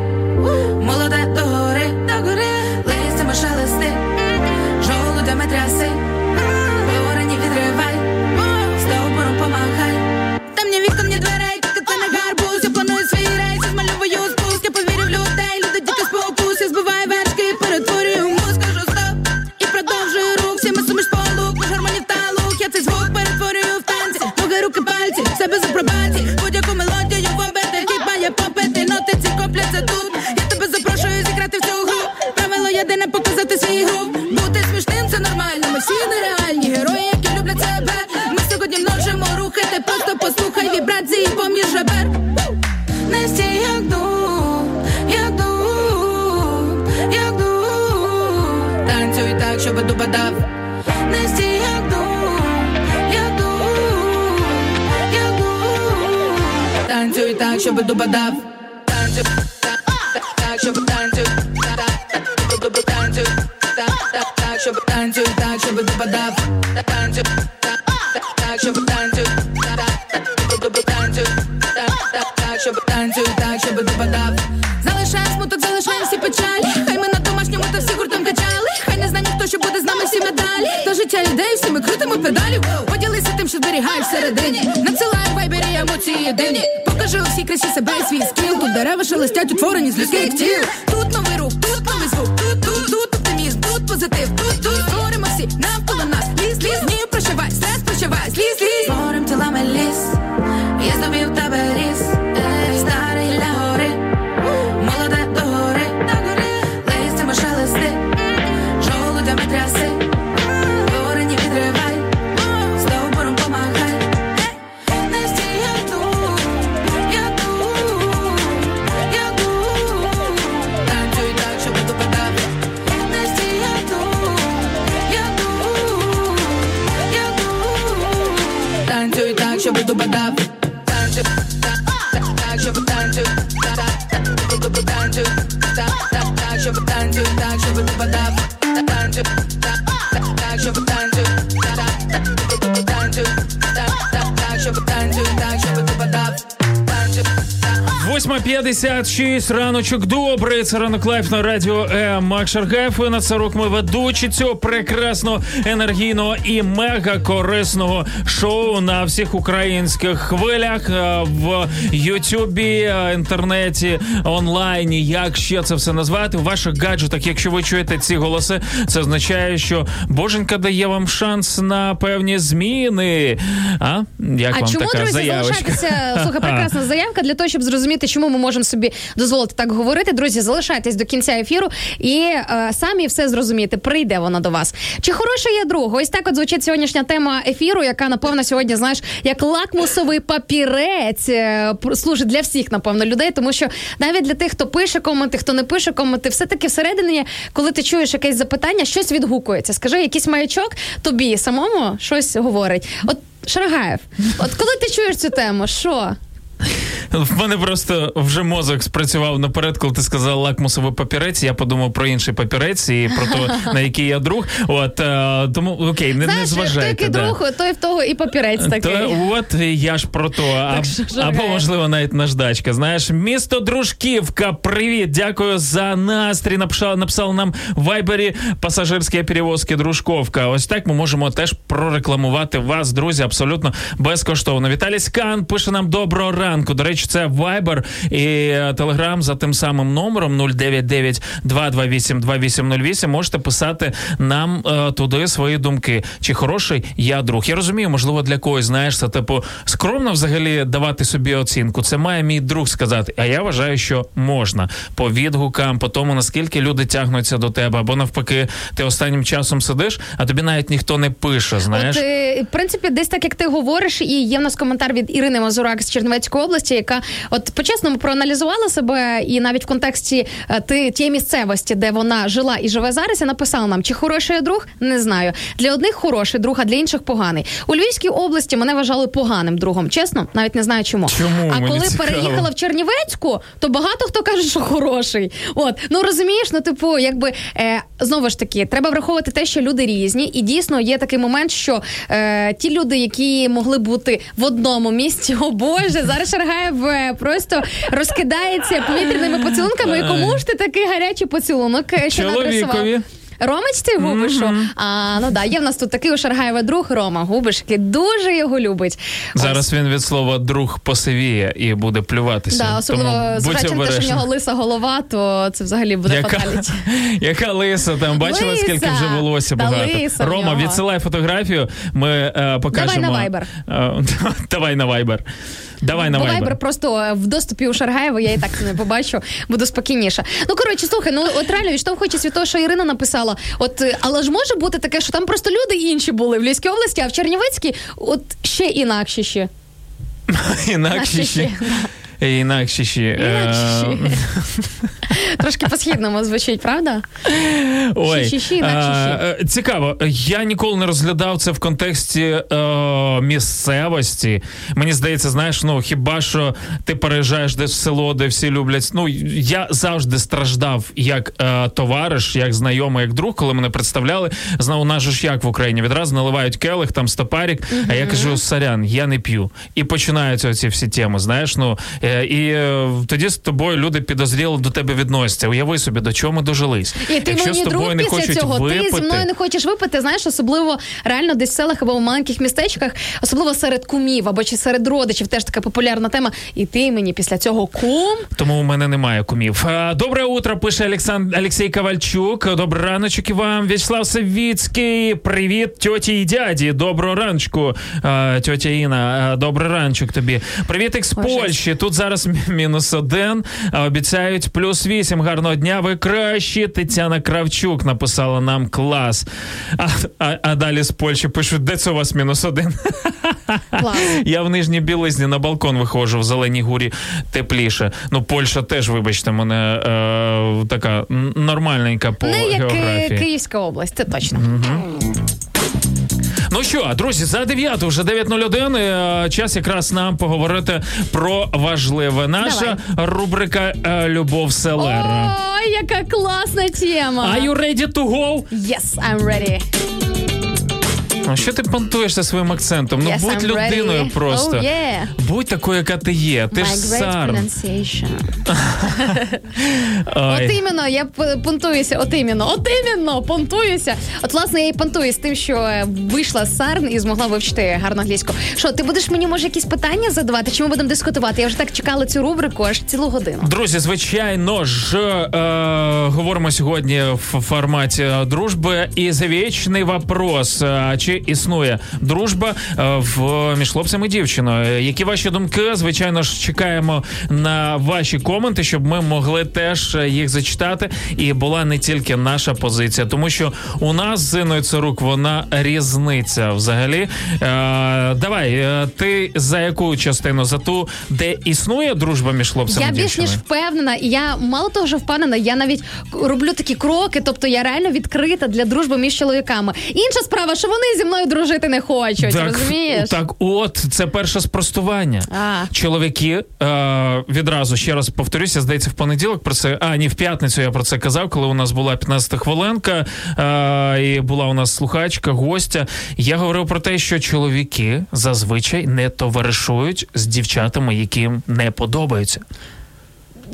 єдине показати свій гру, бути смішним це нормально, ми всі нереальні герої, які люблять себе, ми сьогодні множимо рухи, ти просто послухай вібрації поміж ребер. Не стій, як дух, як дух, як дух. Танцюй так, щоб дуба дав. Не стій, як дух, як дух. Танцюй так, щоб дуба дав. Танцюй так, щоб танцюй. Так, щоб танцюй, так, щоб дуба дав. Танцюй так, так, щоб танцюй. Так, дуба танцюй. Так, так, щоб танцюй, так, щоб дуба дав. Залишаємо смуток, залишаємо всі печалі. Хай ми на домашньому та всі гуртом качали. Хай не знає ніхто, що буде з нами всі медалі. То життя людей, всі ми крутимо педалі. Поділися тим, що зберігаєш всередині. Надсилай в вайбері емоції дивні. Покажи у всій красі себе і свій скіл. Тут дерева шелестять, утворені з людських тіл. Тут новий рух, 56 раночок. Добре, це ранок live на радіо е, Мак Шаргаєв. Інна Царук ми ведучі цього прекрасного енергійного і мега корисного шоу на всіх українських хвилях е, в Ютубі, е, інтернеті, онлайні. Як ще це все назвати? В ваших гаджетах, якщо ви чуєте ці голоси, це означає, що боженька дає вам шанс на певні зміни. А як а вам чому, така друзі, заявочка? залишайтеся слухай, прекрасна заявка для того, щоб зрозуміти, чому ми можемо собі дозволити так говорити. Друзі, залишайтесь до кінця ефіру і е, самі все зрозумієте. Прийде вона до вас. Чи хороша є друг? Ось так от звучить сьогоднішня тема ефіру, яка напевно сьогодні, знаєш, як лакмусовий папірець е, служить для всіх, напевно, людей, тому що навіть для тих, хто пише коменти, хто не пише коменти, все таки всередині, коли ти чуєш якесь запитання, щось відгукується. Скажи, якийсь маячок тобі самому щось говорить. От Шарагаєв, от коли ти чуєш цю тему, що? В мене просто вже мозок спрацював наперед, коли ти сказав лакмусовий папірець. Я подумав про інший папірець і про те, на який я друг. От е, тому окей, не, не Знаєш, хто зважайте. який да. друг, той в того і папірець такий. То, от я ж про то. А, або, можливо, навіть наждачка. Знаєш, місто Дружківка, привіт, дякую за настрій. Написали, написали нам в вайбері пасажирські перевозки Дружковка. Ось так ми можемо теж прорекламувати вас, друзі, абсолютно безкоштовно. Віталій Скан пише нам доброго ранку. До речі, це Viber і Telegram за тим самим номером 099 228 2808. Можете писати нам е, туди свої думки. Чи хороший я друг? Я розумію, можливо, для когось знаєш, це типу скромно взагалі давати собі оцінку. Це має мій друг сказати. А я вважаю, що можна по відгукам, по тому наскільки люди тягнуться до тебе, або навпаки, ти останнім часом сидиш, а тобі навіть ніхто не пише. Знаєш. От, е, в принципі, десь так як ти говориш, і є в нас коментар від Ірини Мазурак з Чернівецької області, яка от по-чесному проаналізувала себе, і навіть в контексті е, ти тієї місцевості, де вона жила і живе зараз, і написала нам, чи хороший я друг, не знаю. Для одних хороший друг, а для інших поганий. У Львівській області мене вважали поганим другом. Чесно, навіть не знаю чому. Чому? А коли цікаво. переїхала в Чернівецьку, то багато хто каже, що хороший. От ну розумієш, ну типу, якби е, знову ж таки, треба враховувати те, що люди різні, і дійсно є такий момент, що е, ті люди, які могли бути в одному місці, о Боже, зараз Шаргаєв е, просто розкидається повітряними поцілунками. І кому ж ти такий гарячий поцілунок? е, Що надресував? Ромочці губиш, що? А, ну да, є в нас тут такий у Шаргаєва друг Рома Губиш, який дуже його любить. Ось. Зараз він від слова друг посивіє і буде плюватися. Да, особливо Тому те, що в нього лиса голова, то це взагалі буде Яка, фаталіті. яка лиса там бачила, Лиса! скільки вже волосся Та багато. лиса Рома, відсилай фотографію. Ми е, покажемо. Давай на Viber. Е, Давай на Viber. Давай на Viber. Просто е, в доступі у Шаргаєва, я і так не побачу, буду спокійніше. Ну коротше, слухай, ну от реально відштовхуючись від того, що Ірина написала, от е, але ж може бути таке, що там просто люди інші були в Львівській області, а в Чернівецькій от ще інакше ще. Інакші ще. Інакші ще. Інакші Е. Трошки по-східному звучить, правда? Ой, е, е, цікаво. Я ніколи не розглядав це в контексті е, місцевості. Мені здається, знаєш, ну хіба що ти переїжджаєш десь в село, де всі люблять. Ну я завжди страждав як е, товариш, як знайомий, як друг, коли мене представляли. Знав, у нас ж як в Україні відразу наливають келих, там стопарік. А я кажу, сорян, я не п'ю. І починаються оці всі теми. Знаєш, ну е, і е, тоді з тобою люди підозріло до тебе відносяться. Уяви собі, до чого ми дожились. І ти Якщо мені з тобою друг не після хочуть цього. випити, Ти зі мною не хочеш випити, знаєш, особливо реально десь в селах або в маленьких містечках, особливо серед кумів або чи серед родичів, теж така популярна тема. І ти мені після цього кум. Тому у мене немає кумів. Добре утро, пише Олександр Олексій Ковальчук. Добрий раночок і вам. В'ячеслав Савіцький. Привіт, тьоті і дяді. Доброго раночку, тьотя Інна. Добрий ранчик тобі. Привіт жесть. Польщі. Тут зараз мінус один. А Обіцяють плюс вісім. Гарного дня. Ви кращі. Тетяна Кравчук написала нам клас. А, а, а далі з Польщі пишуть, де це у вас мінус один? Клас. Я в нижній білизні на балкон виходжу в зеленій гурі тепліше. Ну, Польща теж, вибачте, мене е, така нормальненька по Не як е, географії. Київська область, це точно. Ну що, друзі, за 9, вже 9.01, е, час якраз нам поговорити про важливе. Наша рубрика е, Любов Селера. Ой, яка класна тема. Are you ready to go? Yes, I'm ready. Ну, що ти понтуєшся своїм акцентом? Ну Yes, будь I'm людиною ready. просто. Oh, yeah. Будь такою, яка ти є. Ти My ж. Ой. От іменно, я понтуюся, от іменно, от іменно, понтуюся. От, власне, я і понтуюсь тим, що е, вийшла з Сарн і змогла вивчити гарну англійську. Що, ти будеш мені, може, якісь питання задавати? Чи ми будемо дискутувати? Я вже так чекала цю рубрику аж цілу годину. Друзі, звичайно ж, е, говоримо сьогодні в форматі е, дружби. І завічний вопрос: е, чи існує дружба е, в між хлопцем і дівчиною? Е, Які ваші думки? Звичайно ж, чекаємо на ваші коменти, щоб ми могли теж е, їх зачитати. І була не тільки наша позиція, тому що у нас з Іною Царук вона різниця взагалі. Е, давай, ти за яку частину? За ту, де існує дружба між хлопцем Я і більш ніж впевнена, і я мало того, що впевнена, я навіть роблю такі кроки, тобто я реально відкрита для дружби між чоловіками. Інша справа, що вони зі мною дружити не хочуть, розумієш? Так, от це перше спростування. А. Чоловіки е, відразу ще раз повторюся, здається, в понеділок про це. А ні, в п'ятницю я про це казав, коли у нас була 15 хвилинка, е, і була у нас слухачка, гостя. Я говорив про те, що чоловіки зазвичай не товаришують з дівчатами, які їм не подобаються.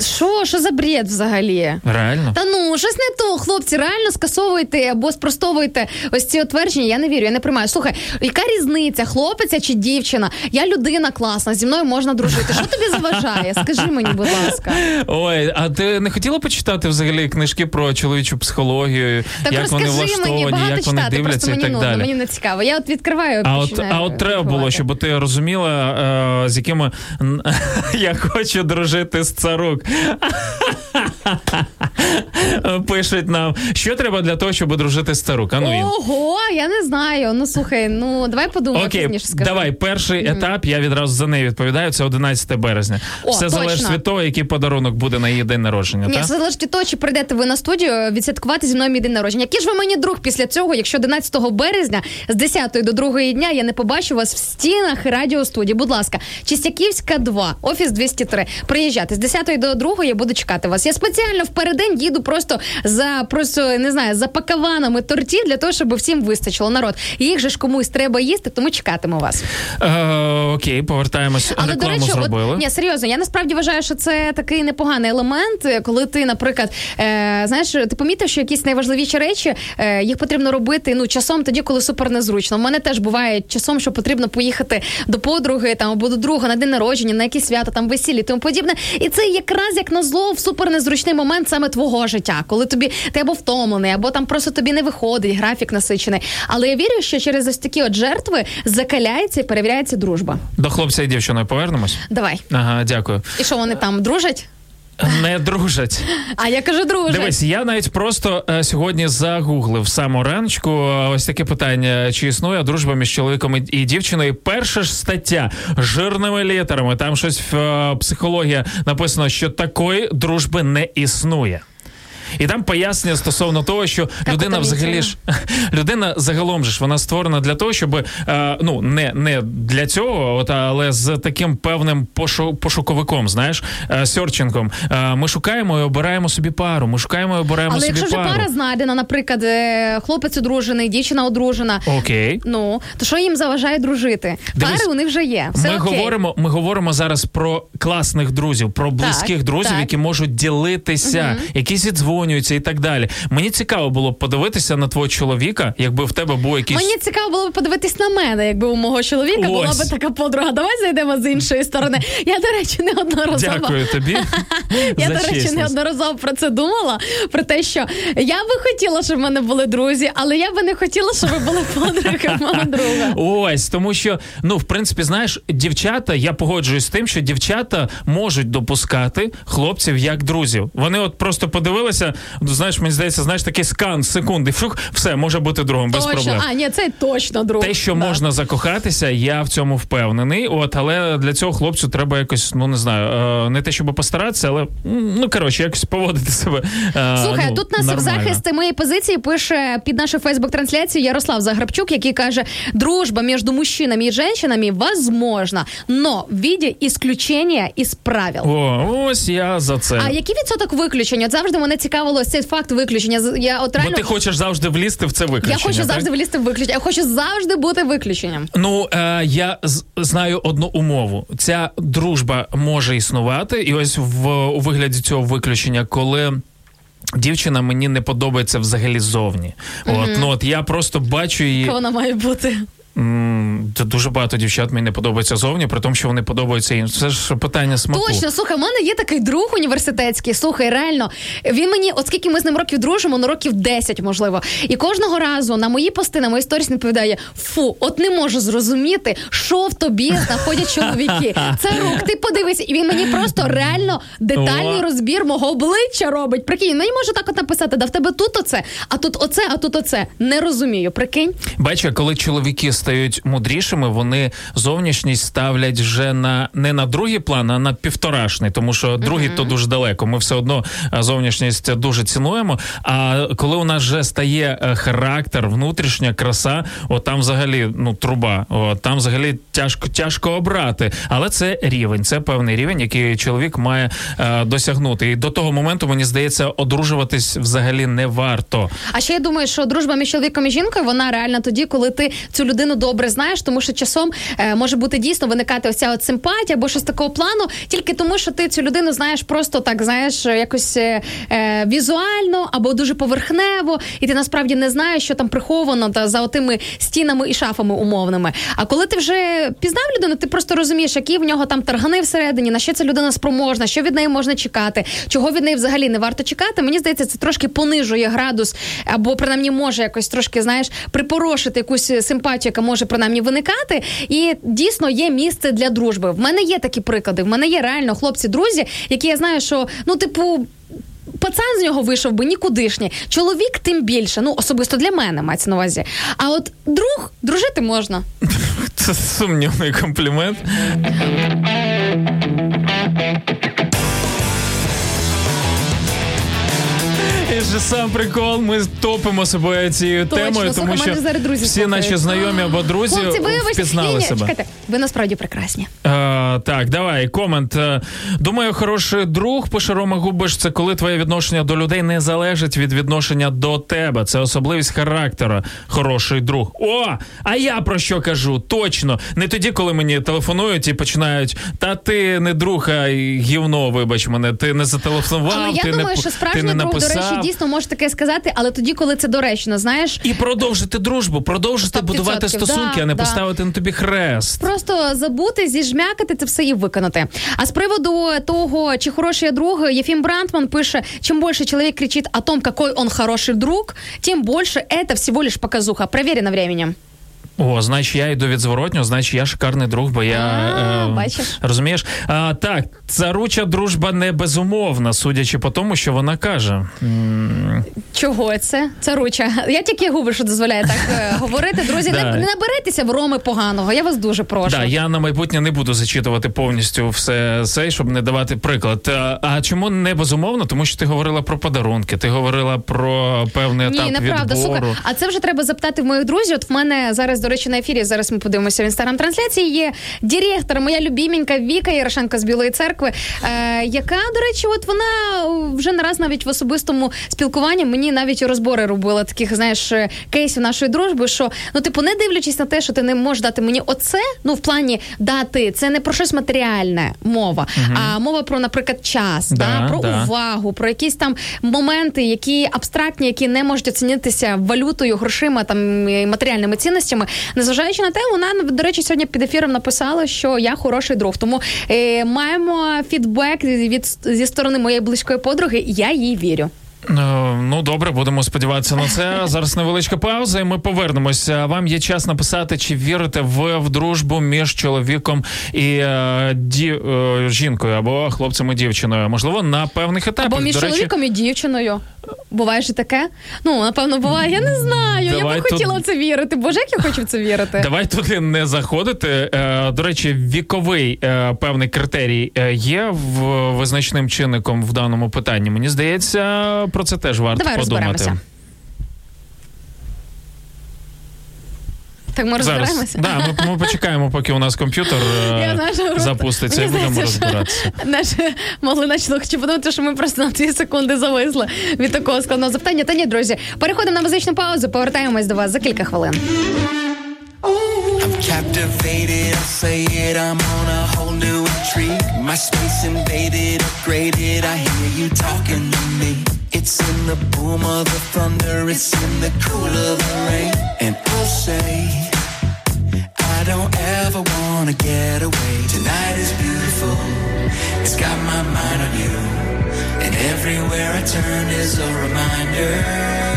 Що, що за бред взагалі? Реально. Та ну щось не то, хлопці, реально скасовуйте або спростовуйте ось ці отвердження. Я не вірю, я не приймаю. Слухай, яка різниця, хлопець чи дівчина? Я людина класна, зі мною можна дружити. Що тобі заважає? Скажи мені, будь ласка. Ой, а ти не хотіла почитати взагалі книжки про чоловічу психологію, Так як вони влаштовані, мені багато як вони читати, дивляться просто і мені так нудно, далі. мені не цікаво. Я от відкриваю. А от, а от треба було, щоб ти розуміла, е, з якими я хочу дружити з царук. Пишуть нам, що треба для того, щоб дружити з царук. А ну він. Ого, я не знаю. Ну слухай, ну давай подумаємо Окей, пізніше скажу. давай, перший етап, я відразу за неї відповідаю. Це 11 березня. О, Все залежить від того, який подарунок буде на її день народження. Ні, так? це залежить від того, чи прийдете ви на студію відсвяткувати зі мною мій день народження. Який ж ви мені друг після цього, якщо 11 березня з 10 до 2 дня я не побачу вас в стінах радіостудії. Будь ласка, Чистяківська 2, офіс 203. Приїжджайте з 10 до 2 я буду чекати вас. Я спеціально впередень їду просто за просто не знаю за пакаванами тортів для того, щоб всім вистачило народ. Їх же ж комусь треба їсти, тому чекатиму вас. Е, окей, повертаємось. Але до Рекламу речі, зробили. от, ні, серйозно, я насправді вважаю, що це такий непоганий елемент, коли ти, наприклад, е, знаєш, ти помітив, що якісь найважливіші речі е, їх потрібно робити ну часом тоді, коли супер незручно. У мене теж буває часом, що потрібно поїхати до подруги там або до друга на день народження, на якісь свята, там весіллі, тому подібне. І це якраз як назло в супер незручний момент саме твого життя, коли тобі ти або втомлений, або там просто тобі не виходить, графік насичений. Але я вірю, що через ось такі от жертви закаляється і перевіряється дружба. До хлопця і дівчиною повернемось. Давай. Ага, дякую. І що вони там дружать? Не дружать. А я кажу, дружать. Дивись, я навіть просто е, сьогодні загуглив саму раночку. Ось таке питання: чи існує дружба між чоловіком і, і дівчиною? Перша ж стаття жирними літерами. Там щось в е, психологія написано, що такої дружби не існує. І там пояснення стосовно того, що людина взагалі ж людина загалом ж вона створена для того, щоб е, ну не, не для цього, от але з таким певним пошу, пошуковиком, знаєш, е, серчингом. Е, ми шукаємо і обираємо собі пару. Ми шукаємо і обираємо Але собі якщо вже пара знайдена, наприклад, е, хлопець одружений, дівчина одружена. Окей. Ну то що їм заважає дружити? Дивись, Пари у них вже є. Все ми окей. говоримо, ми говоримо зараз про класних друзів, про близьких друзів, так. які можуть ділитися, якісь які зідзвонюються і так далі. Мені цікаво було б подивитися на твого чоловіка, якби в тебе був якийсь Мені цікаво було б подивитись на мене, якби у мого чоловіка була Ось. би така подруга. Давай зайдемо з іншої сторони. Я, до речі, неодноразово. Дякую тобі. Я, до речі, неодноразово про це думала. Про те, що я би хотіла, щоб в мене були друзі, але я би не хотіла, щоб ви були подруги мого друга. Ось тому, що ну в принципі, знаєш, дівчата, я погоджуюсь з тим, що дівчата можуть допускати хлопців як друзів. Вони от просто подивилися відбувається, ну, знаєш, мені здається, знаєш, такий скан секунди. Фух, все може бути другом без точно. проблем. А, ні, це точно друг. Те, що Да. можна закохатися, я в цьому впевнений. От, але для цього хлопцю треба якось, ну не знаю, е, не те, щоб постаратися, але ну коротше, якось поводити себе. е, Слухай, ну, тут нас в нормально. захист моєї позиції пише під нашу фейсбук-трансляцію Ярослав Заграбчук, який каже: дружба між мужчинами і жінками возможна, но в виде исключения із правил. О, ось я за це. А який відсоток виключення? От завжди мене цікавило цей факт виключення. Я от Бо ти хочеш завжди влізти в це виключення. я хочу так? завжди влізти в виключення. Я хочу завжди бути виключенням. Ну е, я знаю одну умову: ця дружба може існувати, і ось в у вигляді цього виключення, коли. Дівчина мені не подобається взагалі зовні. От ну от я просто бачу її. Вона має бути? Д- Дуже багато дівчат мені не подобається зовні, при тому, що вони подобаються їм. Це ж питання смаку. Точно, слухай, в мене є такий друг університетський. Слухай, реально, він мені, от скільки ми з ним років дружимо, ну років 10, можливо. І кожного разу на мої пости, на мої сторіс він відповідає: фу, от не можу зрозуміти, що в тобі знаходять чоловіки. Це рук, ти подивись, і він мені просто реально детальний розбір мого обличчя робить. Прикинь, мені може так от написати, да в тебе тут оце, а тут оце, а тут оце. Не розумію. Прикинь. Бачу, коли чоловіки стають мудрішими, вони зовнішність ставлять вже на не на другий план, а на півторашний, тому що другий то дуже далеко. Ми все одно зовнішність дуже цінуємо. А коли у нас вже стає е, характер, внутрішня краса, от там взагалі ну труба, от там взагалі тяжко тяжко обрати. Але це рівень, це певний рівень, який чоловік має е, досягнути. І до того моменту мені здається, одружуватись взагалі не варто. А ще я думаю, що дружба між чоловіком і жінкою вона реальна тоді, коли ти цю людину добре знаєш, тому що часом е, може бути дійсно виникати ось ця от симпатія або щось такого плану, тільки тому, що ти цю людину знаєш просто так, знаєш, якось е, е, візуально або дуже поверхнево, і ти насправді не знаєш, що там приховано та за отими стінами і шафами умовними. А коли ти вже пізнав людину, ти просто розумієш, які в нього там таргани всередині, на що ця людина спроможна, що від неї можна чекати, чого від неї взагалі не варто чекати. Мені здається, це трошки понижує градус, або принаймні може якось трошки, знаєш, припорошити якусь симпатію, яка може принаймні виникати. І дійсно є місце для дружби. В мене є такі приклади. В мене є реально хлопці-друзі, які я знаю, що ну, типу. Пацан з нього вийшов би нікудишній. Чоловік тим більше. Ну, особисто для мене мається на увазі. А от друг, дружити можна. Це сумнівний комплімент. І ж сам прикол, ми топимо себе цією Точно. темою, Слухай, тому мене що зараз друзі всі слухають. наші знайомі або друзі Хлопці, вибачте. впізнали себе. Чекайте, ви насправді прекрасні. Е, так, давай, комент. Е, Думаю, хороший друг, пише Рома Губиш, це коли твоє відношення до людей не залежить від відношення до тебе. Це особливість характера. Хороший друг. О, а я про що кажу? Точно. Не тоді, коли мені телефонують і починають. Та ти не друг, а гівно, вибач мене. Ти не зателефонував, Але я ти думаю, не що ти справжній не друг, до написав. речі, дійсно може таке сказати, але тоді, коли це доречно, знаєш. І продовжити дружбу, продовжити будувати стосунки, да, а не да. поставити на тобі хрест. Просто забути, зіжмякати це все і виконати. А з приводу того, чи хороший я друг, Єфім Брантман пише: чим більше чоловік кричить о том, какой он хороший друг, тим більше це всього лиш показуха. Проверено временем. О, значить, я йду від зворотнього, значить, я шикарний друг, бо я А, е, бачиш. розумієш. А, так, царуча дружба не безумовна, судячи по тому, що вона каже. М, Чого це? Це руча. Я тільки губи, що дозволяє так е, говорити. Друзі, Да. не, не в роми поганого. Я вас дуже прошу. Да, я на майбутнє не буду зачитувати повністю все це, щоб не давати приклад. А, а чому не безумовно? Тому що ти говорила про подарунки, ти говорила про певний етап Ні, неправда. відбору. Слухай, а це вже треба запитати в моїх друзів. От в мене зараз, до речі, на ефірі. Зараз ми подивимося в інстаграм-трансляції. Є директор, моя любіменька Віка Ярошенко з Білої церкви, е, яка, до речі, от вона вже не раз навіть в особистому спілкуванні мені навіть розбори робила таких, знаєш, е, кейсів нашої дружби. Що ну, типу, не дивлячись на те, що ти не можеш дати мені оце, ну в плані дати, це не про щось матеріальне мова, а мова про, наприклад, час, Да, да, про да. увагу, про якісь там моменти, які абстрактні, які не можуть оцінитися валютою, грошима там матеріальними цінностями. Незважаючи на те, вона до речі сьогодні під ефіром написала, що я хороший друг. Тому е, маємо фідбек від зі сторони моєї близької подруги. Я їй вірю. Е, Ну добре, будемо сподіватися на це. Зараз невеличка пауза, і ми повернемося. Вам є час написати, чи вірите ви в дружбу між чоловіком і е, ді, е, жінкою або хлопцем і дівчиною. Можливо, на певних етапах. Або між До речі, чоловіком і дівчиною. Буває ж і таке? Ну, напевно, буває. Я не знаю. Давай я би тут- хотіла в це вірити. Боже, як я хочу в це вірити. Давай туди не заходити. Е, До речі, віковий е, певний критерій е, є в визначним чинником в даному питанні. Мені здається, про це теж варто Давай подумати. розберемося. Так ми Зараз розберемося. да, ми, ми почекаємо, поки у нас комп'ютер е, запуститься, і будемо розбиратися. Наші могли наші слухачі подумати, що ми просто на дві секунди зависли від такого складного запитання. Та ні, друзі, переходимо на музичну паузу. Повертаємось до вас за кілька хвилин. I'm captivated, I'll say it, I'm on a whole new intrigue. My space invaded, upgraded, I hear you talking to me. It's in the boom of the thunder, it's in the cool of the rain. And I'll say, I don't ever wanna get away. Tonight is beautiful, it's got my mind on you. And everywhere I turn is a reminder.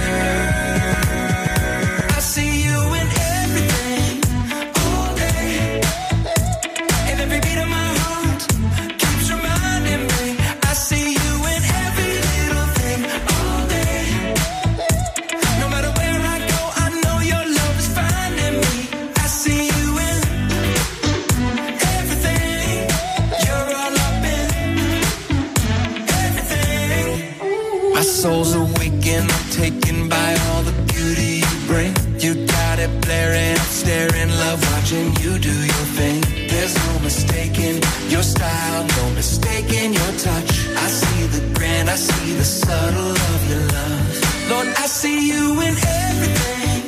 Soul's awakened, I'm taken by all the beauty you bring. You got it blaring, staring, love watching you do your thing. There's no mistaking your style, no mistaking your touch. I see the grand, I see the subtle of your love. Lord, I see you in everything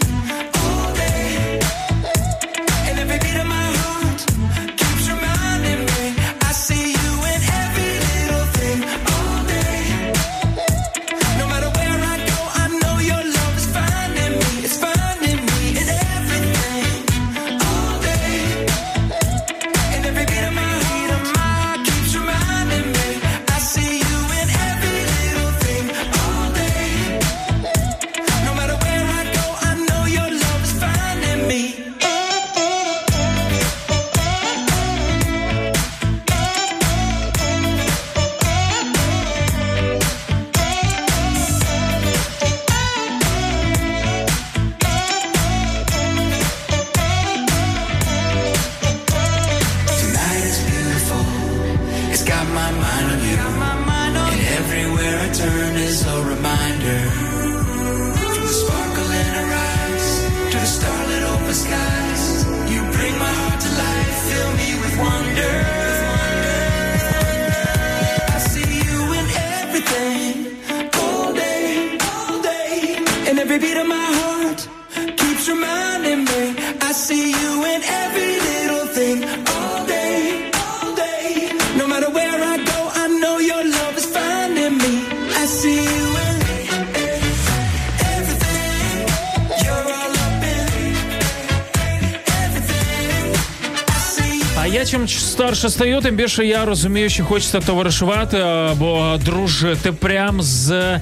чим старше стаю, тим більше я розумію, що хочеться товаришувати або дружити прям з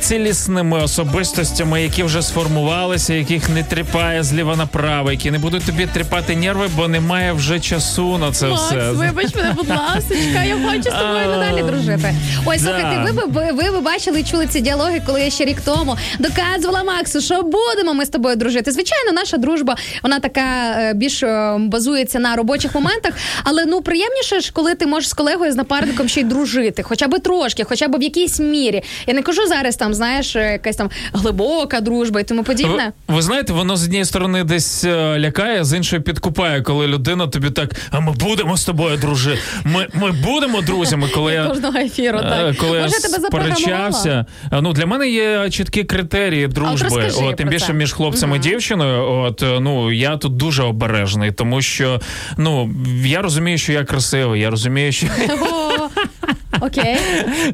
цілісними особистостями, які вже сформувалися, яких не тріпає зліва направо, які не будуть тобі тріпати нерви, бо немає вже часу на це Макс, все. вибач мене, будь ласка, я хочу з тобою надалі дружити. Ой, да. слухайте, ви б ви б бачили і чули ці діалоги, коли я ще рік тому доказувала Максу, що будемо ми з тобою дружити. Звичайно, наша дружба вона така е, більш е, базується на робочих моментах, але ну приємніше ж, коли ти можеш з колегою з напарником ще й дружити, хоча б трошки, хоча б в якійсь мірі. Я не кажу зараз там, знаєш, е, якась там глибока дружба і тому подібне. Ви, ви знаєте, воно з однієї сторони десь е, лякає, з іншої підкупає, коли людина тобі так, а ми будемо з тобою дружити. Ми, ми будемо друзями, коли я. Кожного ефіру, е, так. Коли Може, я тебе сперечався. Ну, для мене є чіткі критерії дружби. розкажи От, тим більше це. між хлопцем і дівчиною. От, ну, я тут дуже обережний, тому що ну, я розумію, що я красивий, я розумію, що Окей.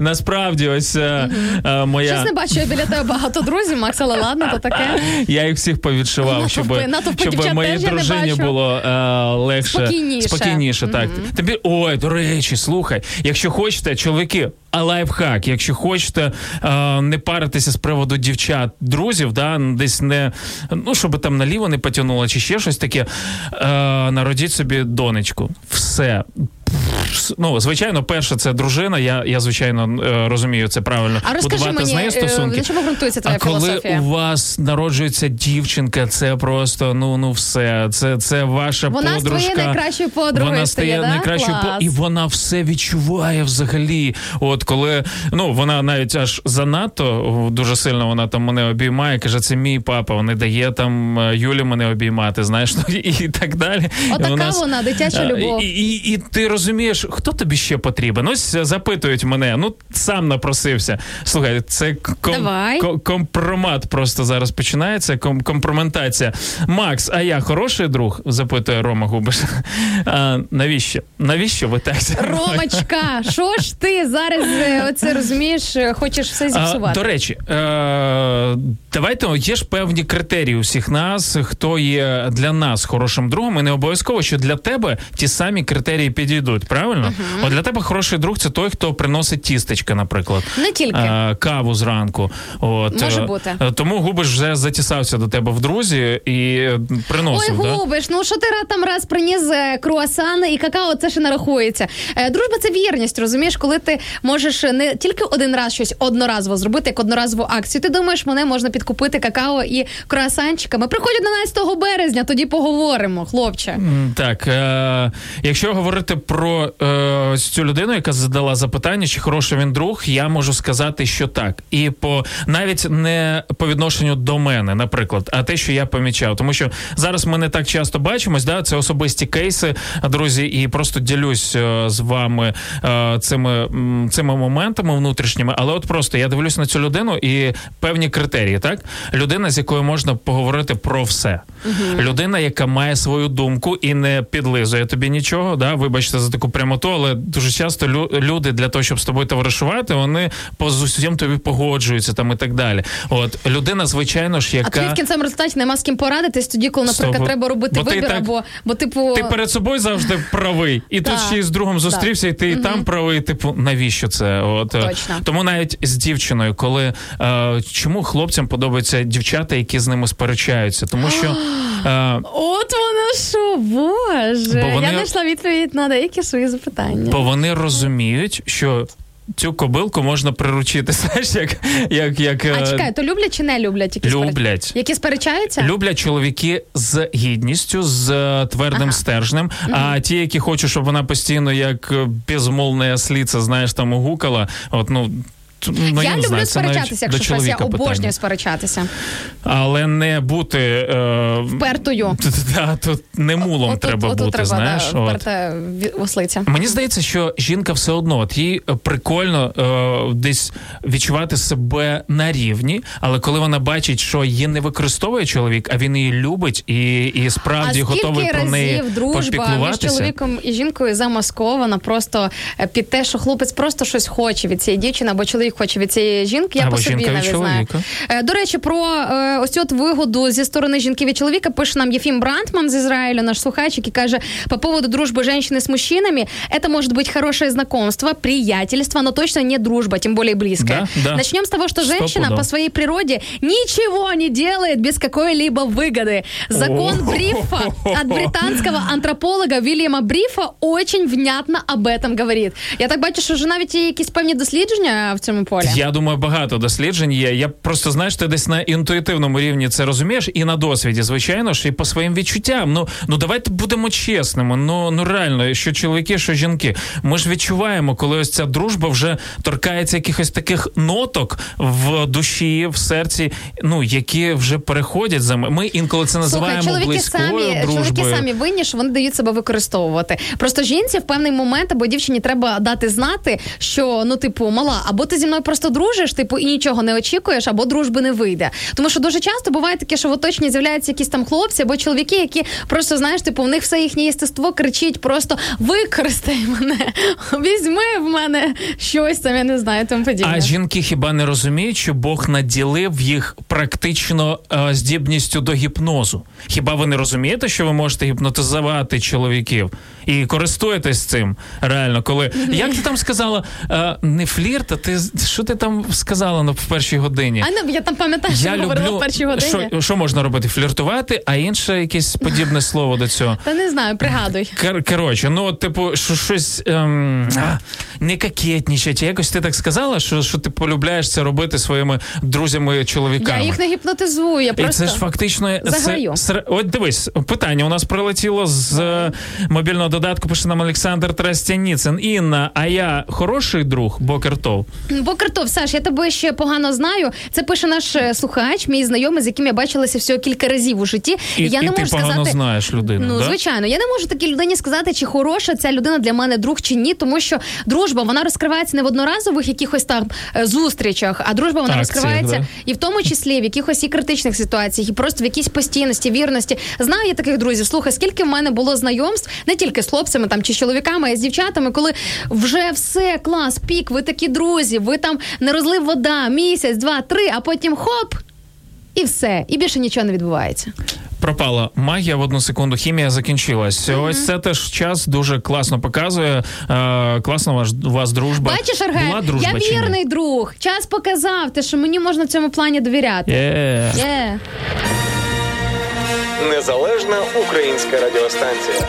Насправді, ось е, е, моя. Щось не бачу, я біля тебе багато друзів, Макс, але ладно, то таке. Я їх всіх повідшивав, щоб, щоб моїй дружині було е, легше Спокійніше. спокійніше так. Тобі, ой, до речі, слухай, якщо хочете, чоловіки. А лайфхак, якщо хочете е, не паритися з приводу дівчат, друзів, да, десь не ну щоб там наліво не потягнуло, чи ще щось таке. Е, народіть собі донечку. Все. Ну, звичайно, перше, це дружина. Я, я звичайно е, розумію це правильно. А розкажи будувати мені, з нею е, стосунки. на чому ґрунтується твоя а коли філософія? у вас народжується дівчинка, це просто ну ну все. Це, це ваша Вона подружка. стає найкращою подругою Вона стає, да? найкращою по і вона все відчуває взагалі. От коли ну вона навіть аж занадто дуже сильно вона там мене обіймає, каже, це мій папа. Не дає там е, Юлі мене обіймати, знаєш, ну, і, і так далі. Отака І нас- вона, дитяча любов. І, і, і ти розумієш, хто тобі ще потрібен? Ось запитують мене. Ну сам напросився. Слухай, це ком, Давай. компромат просто зараз починається. Ком, компроментація. Макс, а я хороший друг? запитує Рома Губиш. А, навіщо? Навіщо ви так? Ромочка, що ж ти зараз е, оце розумієш, е, хочеш все А, зіпсувати? до речі, е, давайте є ж певні критерії у всіх нас, хто є для нас хорошим другом, і не обов'язково, що для тебе ті самі критерії підійдуть. Правильно? От для тебе хороший друг це той, хто приносить тістечка, наприклад. Не тільки. Е, каву зранку. От, Може е, бути. е, Тому губиш вже затісався до тебе в друзі і е, Ой, приносив. да? губиш, ну що ти там раз приніс е, круасан і какао, це ще не рахується. Дружба це вірність, розумієш, коли ти можеш не тільки один раз щось одноразово зробити, як одноразову акцію. Ти думаєш, мене можна підкупити какао і круасанчиками. Приходь 11 березня, тоді поговоримо, хлопче. Так, е, якщо говорити про е, цю людину, яка задала запитання, чи хороший він друг, я можу сказати, що так. І по навіть не по відношенню до мене, наприклад, а те, що я помічав. Тому що зараз ми не так часто бачимось, да, це особисті кейси, друзі, і просто ділюсь е, з вами е, цими, цими моментами внутрішніми. Але от просто я дивлюсь на цю людину і певні критерії, так? Людина, з якою можна поговорити про все. Людина, яка має свою думку і не підлизує тобі нічого. Да? Вибачте за таку прямоту, але дуже часто лю- люди для того, щоб з тобою товаришувати, вони по з усім тобі погоджуються там і так далі. От людина, звичайно ж, А тобі в кінцевому результаті нема з ким порадитись тоді, коли, наприклад, Сто- треба робити бо ти вибір, так- або бо, типу, ти перед собою завжди правий, і тут ще й з другом зустрівся, і ти і там правий. Типу, навіщо це? От е, Точно. тому навіть з дівчиною, коли е, чому хлопцям подобаються дівчата, які з ними сперечаються, тому що. Е, От воно що, боже. Бо вони- Я знайшла відповідь на деякі свої запитання. Бо вони розуміють, що цю кобилку можна приручити. Знаєш, як, як, як А е, чекай, то люблять чи не люблять? Які спереч- люблять. Які сперечаються? Люблять чоловіки з гідністю, з твердим Ага. стержнем. А ті, які хочуть, щоб вона постійно як е, безмолвна осліця, знаєш, там угукала. От ну. Ну, я не люблю знаю, сперечатися, якщо щось, я обожнюю питання. сперечатися. Але не бути е, Впертою. Да, тут не мулом Отут- треба отут бути, треба, знаєш. Да, от. вперта ослиця. Мені здається, що жінка все одно от їй е, прикольно е, десь відчувати себе на рівні, але коли вона бачить, що її не використовує чоловік, а він її любить і, і справді а готовий про неї дружба між чоловіком і жінкою замаскована просто е, під те, що хлопець просто щось хоче від цієї дівчини, або чоловік хоче від цієї жінки. Я Або по собі жінка від навіть знаю. чоловіка. Е, До речі, про е, ось цю от вигоду зі сторони жінки від чоловіка пише нам Єфім Брантман з Ізраїля, наш слухач, який каже: по поводу дружбы женщины с мужчинами, это может быть хорошее знакомство, приятельство, но точно не дружба, тем более близкая. Да, да. Начнем с того, что женщина Стопудово. по своей природе ничего не делает без какой-либо выгоды. Закон О. Брифа от британского антрополога Вильяма Брифа очень внятно об этом говорит. Я так бачу, що вже навіть є якісь певні дослідження в цьому полі. Я думаю, багато досліджень є. Я просто знаєш, ти десь на інтуїтивному рівні це розумієш, і на досвіді, звичайно ж, і по своїм відчуттям. Ну ну давайте будемо чесними. Ну ну реально, що чоловіки, що жінки. Ми ж відчуваємо, коли ось ця дружба вже торкається якихось таких ноток в душі, в серці, ну які вже переходять за ми. Ми інколи це називаємо Слухай, чоловіки близькою самі, дружбою. чоловіки самі винні, що вони дають себе використовувати. Просто жінці в певний момент або дівчині треба дати знати, що ну, типу, мала, або ти зі зі мною просто дружиш, типу, і нічого не очікуєш, або дружби не вийде. Тому що дуже часто буває таке, що в оточенні з'являються якісь там хлопці або чоловіки, які просто знаєш, типу, в них все їхнє єстество кричить: просто використай мене, візьми в мене щось там, я не знаю, тому подібне. А жінки хіба не розуміють, що Бог наділив їх практично е, здібністю до гіпнозу? Хіба ви не розумієте, що ви можете гіпнотизувати чоловіків і користуєтесь цим реально? Коли як ти там сказала, е, не флірт, а ти що ти там сказала на в першій годині? А ну, я там пам'ятаю, що Я говорила люблю в першій годині. що, що можна робити? Фліртувати, а інше якесь подібне слово до цього. Та не знаю, пригадуй. Кор- коротше, ну типу, що щось ем, а, не кокетнічать. Якось ти так сказала, що, що ти полюбляєш це робити своїми друзями-чоловіками. Я їх не гіпнотизую, я І це ж фактично заграю. Це, сер- от дивись, питання у нас прилетіло з е, мобільного додатку. Пише нам Олександр Трастяніцин. Інна, а я хороший друг, Бокертов. Бокартов, Саш, я тебе ще погано знаю. Це пише наш е, слухач, мій знайомий, з яким я бачилася всього кілька разів у житті. І, я не ти можу погано сказати. знаєш людину. Ну, да? звичайно, я не можу такій людині сказати, чи хороша ця людина для мене друг чи ні, тому що дружба вона розкривається не в одноразових якихось там е, зустрічах, а дружба вона Так, розкривається да. і в тому числі в якихось і критичних ситуаціях, і просто в якійсь постійності, вірності. Знаю я таких друзів. Слухай, скільки в мене було знайомств не тільки з хлопцями там чи з чоловіками, а й з дівчатами, коли вже все клас, пік, ви такі друзі, ви там не розлив вода, місяць, два, три, а потім хоп. І все, і більше нічого не відбувається. Пропала магія в одну секунду, хімія закінчилась. Ось це теж час дуже класно показує. Е, класно ваш, вас дружба. Бачиш, Аргай, Була дружба я вірний друг. Час показав те, що мені можна в цьому плані довіряти. Є. Є. Незалежна українська радіостанція.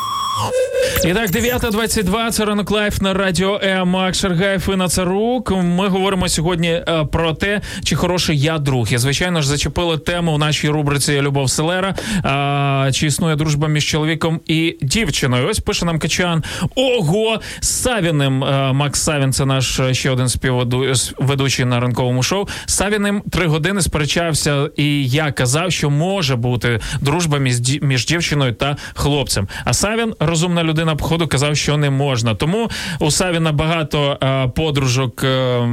І так, 9.22, це ранок live на радіо М. Макс Шаргаєв Інна Царук. Ми говоримо сьогодні е, про те, чи хороший я друг. І звичайно ж зачепили тему у нашій рубриці Любов Селера. А, чи існує дружба між чоловіком і дівчиною? Ось пише нам Качан. Ого! З Савіним. е, Макс Савін, це наш е, ще один співведучий на ранковому шоу. Савіним три години сперечався, і я казав, що може бути дружба між дівчиною та хлопцем. А Савін, розумна людина, походу, казав, що не можна. Тому у Савіна багато е, подружок е,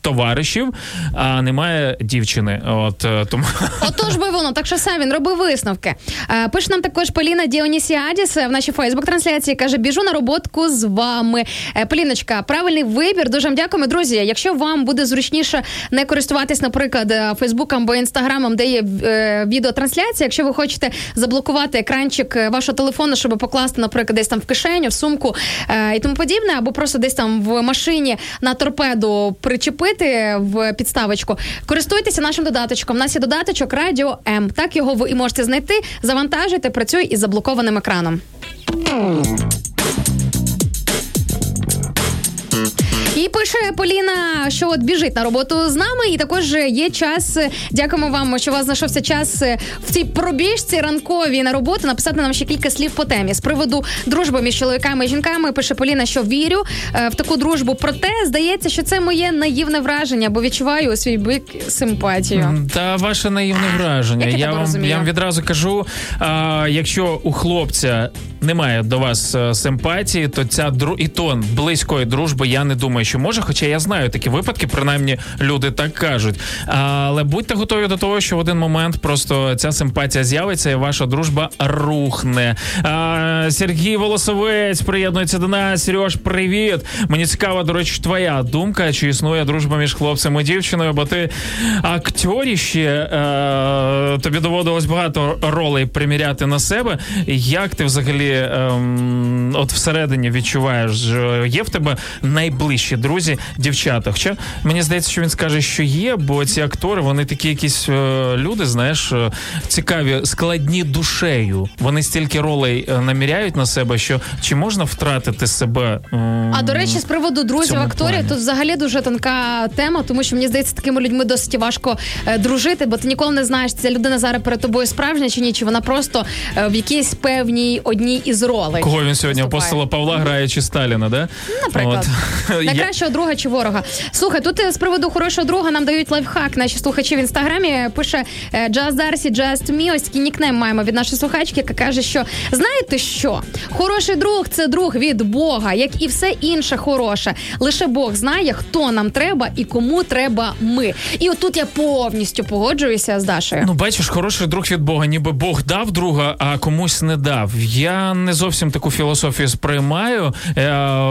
товаришів, а немає дівчини. От е, тому Отож би воно, так що Савін, роби висновки. Е, Пише нам також Поліна Діонісіадіс в нашій Фейсбук-трансляції. Каже, біжу на роботку з вами. Е, Поліночка, правильний вибір. Дуже вам дякуємо, друзі. Якщо вам буде зручніше не користуватись, наприклад, е, Фейсбуком або інстаграмом, де є е, відеотрансляція, якщо ви хочете заблокувати екранчик е, вашого телефону, щоб покласти, наприклад, десь там в кишеню, в сумку е, і тому подібне, або просто десь там в машині на торпеду причепити в підставочку. Користуйтеся нашим додаточком. У нас є додаточок Радіо М. Так його ви і можете знайти, завантажуйте, працює із заблокованим екраном. І пише Поліна, що от біжить на роботу з нами, і також є час. Дякуємо вам, що у вас знайшовся час в цій пробіжці ранковій на роботу написати нам ще кілька слів по темі з приводу дружби між чоловіками і жінками. Пише Поліна, що вірю е, в таку дружбу. Проте здається, що це моє наївне враження, бо відчуваю у свій бік симпатію. Та ваше наївне враження. Як я я, вам, я вам відразу кажу: а, якщо у хлопця немає до вас е, симпатії, то ця дру і тон близької дружби я не думаю, що може. Хоча я знаю такі випадки, принаймні люди так кажуть. Але будьте готові до того, що в один момент просто ця симпатія з'явиться, і ваша дружба рухне. А, Сергій Волосовець приєднується до нас. Сереж, привіт. Мені цікава, до речі, твоя думка, чи існує дружба між хлопцем і дівчиною, бо ти акторіще, е, тобі доводилось багато ролей приміряти на себе. Як ти взагалі ем, от всередині відчуваєш, е, є в тебе найближчі друзі, дівчата? Хоча мені здається, що він скаже, що є, бо ці актори, вони такі якісь е, люди, знаєш, е, цікаві, складні душею. Вони стільки ролей е, наміряють на себе, що чи можна втратити себе? А до речі, з приводу друзів акторів, плані. тут взагалі дуже тонка тема, тому що мені здається, такими людьми досить важко дружити, бо ти ніколи не знаєш, ця людина зараз перед тобою справжня чи ні, чи вона просто в якійсь певній одній із ролей. Кого він сьогодні виступає. апостола Павла грає чи Сталіна, да? Наприклад. От. Я- кращого друга чи ворога? Слухай, тут е, з приводу хорошого друга нам дають лайфхак. Наші слухачі в інстаграмі пише е, Just Darcy, Just Me. Ось такий нікнейм маємо від нашої слухачки, яка каже, що знаєте що? Хороший друг це друг від Бога, як і все інше хороше. Лише Бог знає, хто нам треба і кому треба ми. І отут я повністю погоджуюся з Дашою. Ну, бачиш, хороший друг від Бога, ніби Бог дав друга, а комусь не дав. Я не зовсім таку філософію сприймаю. Е,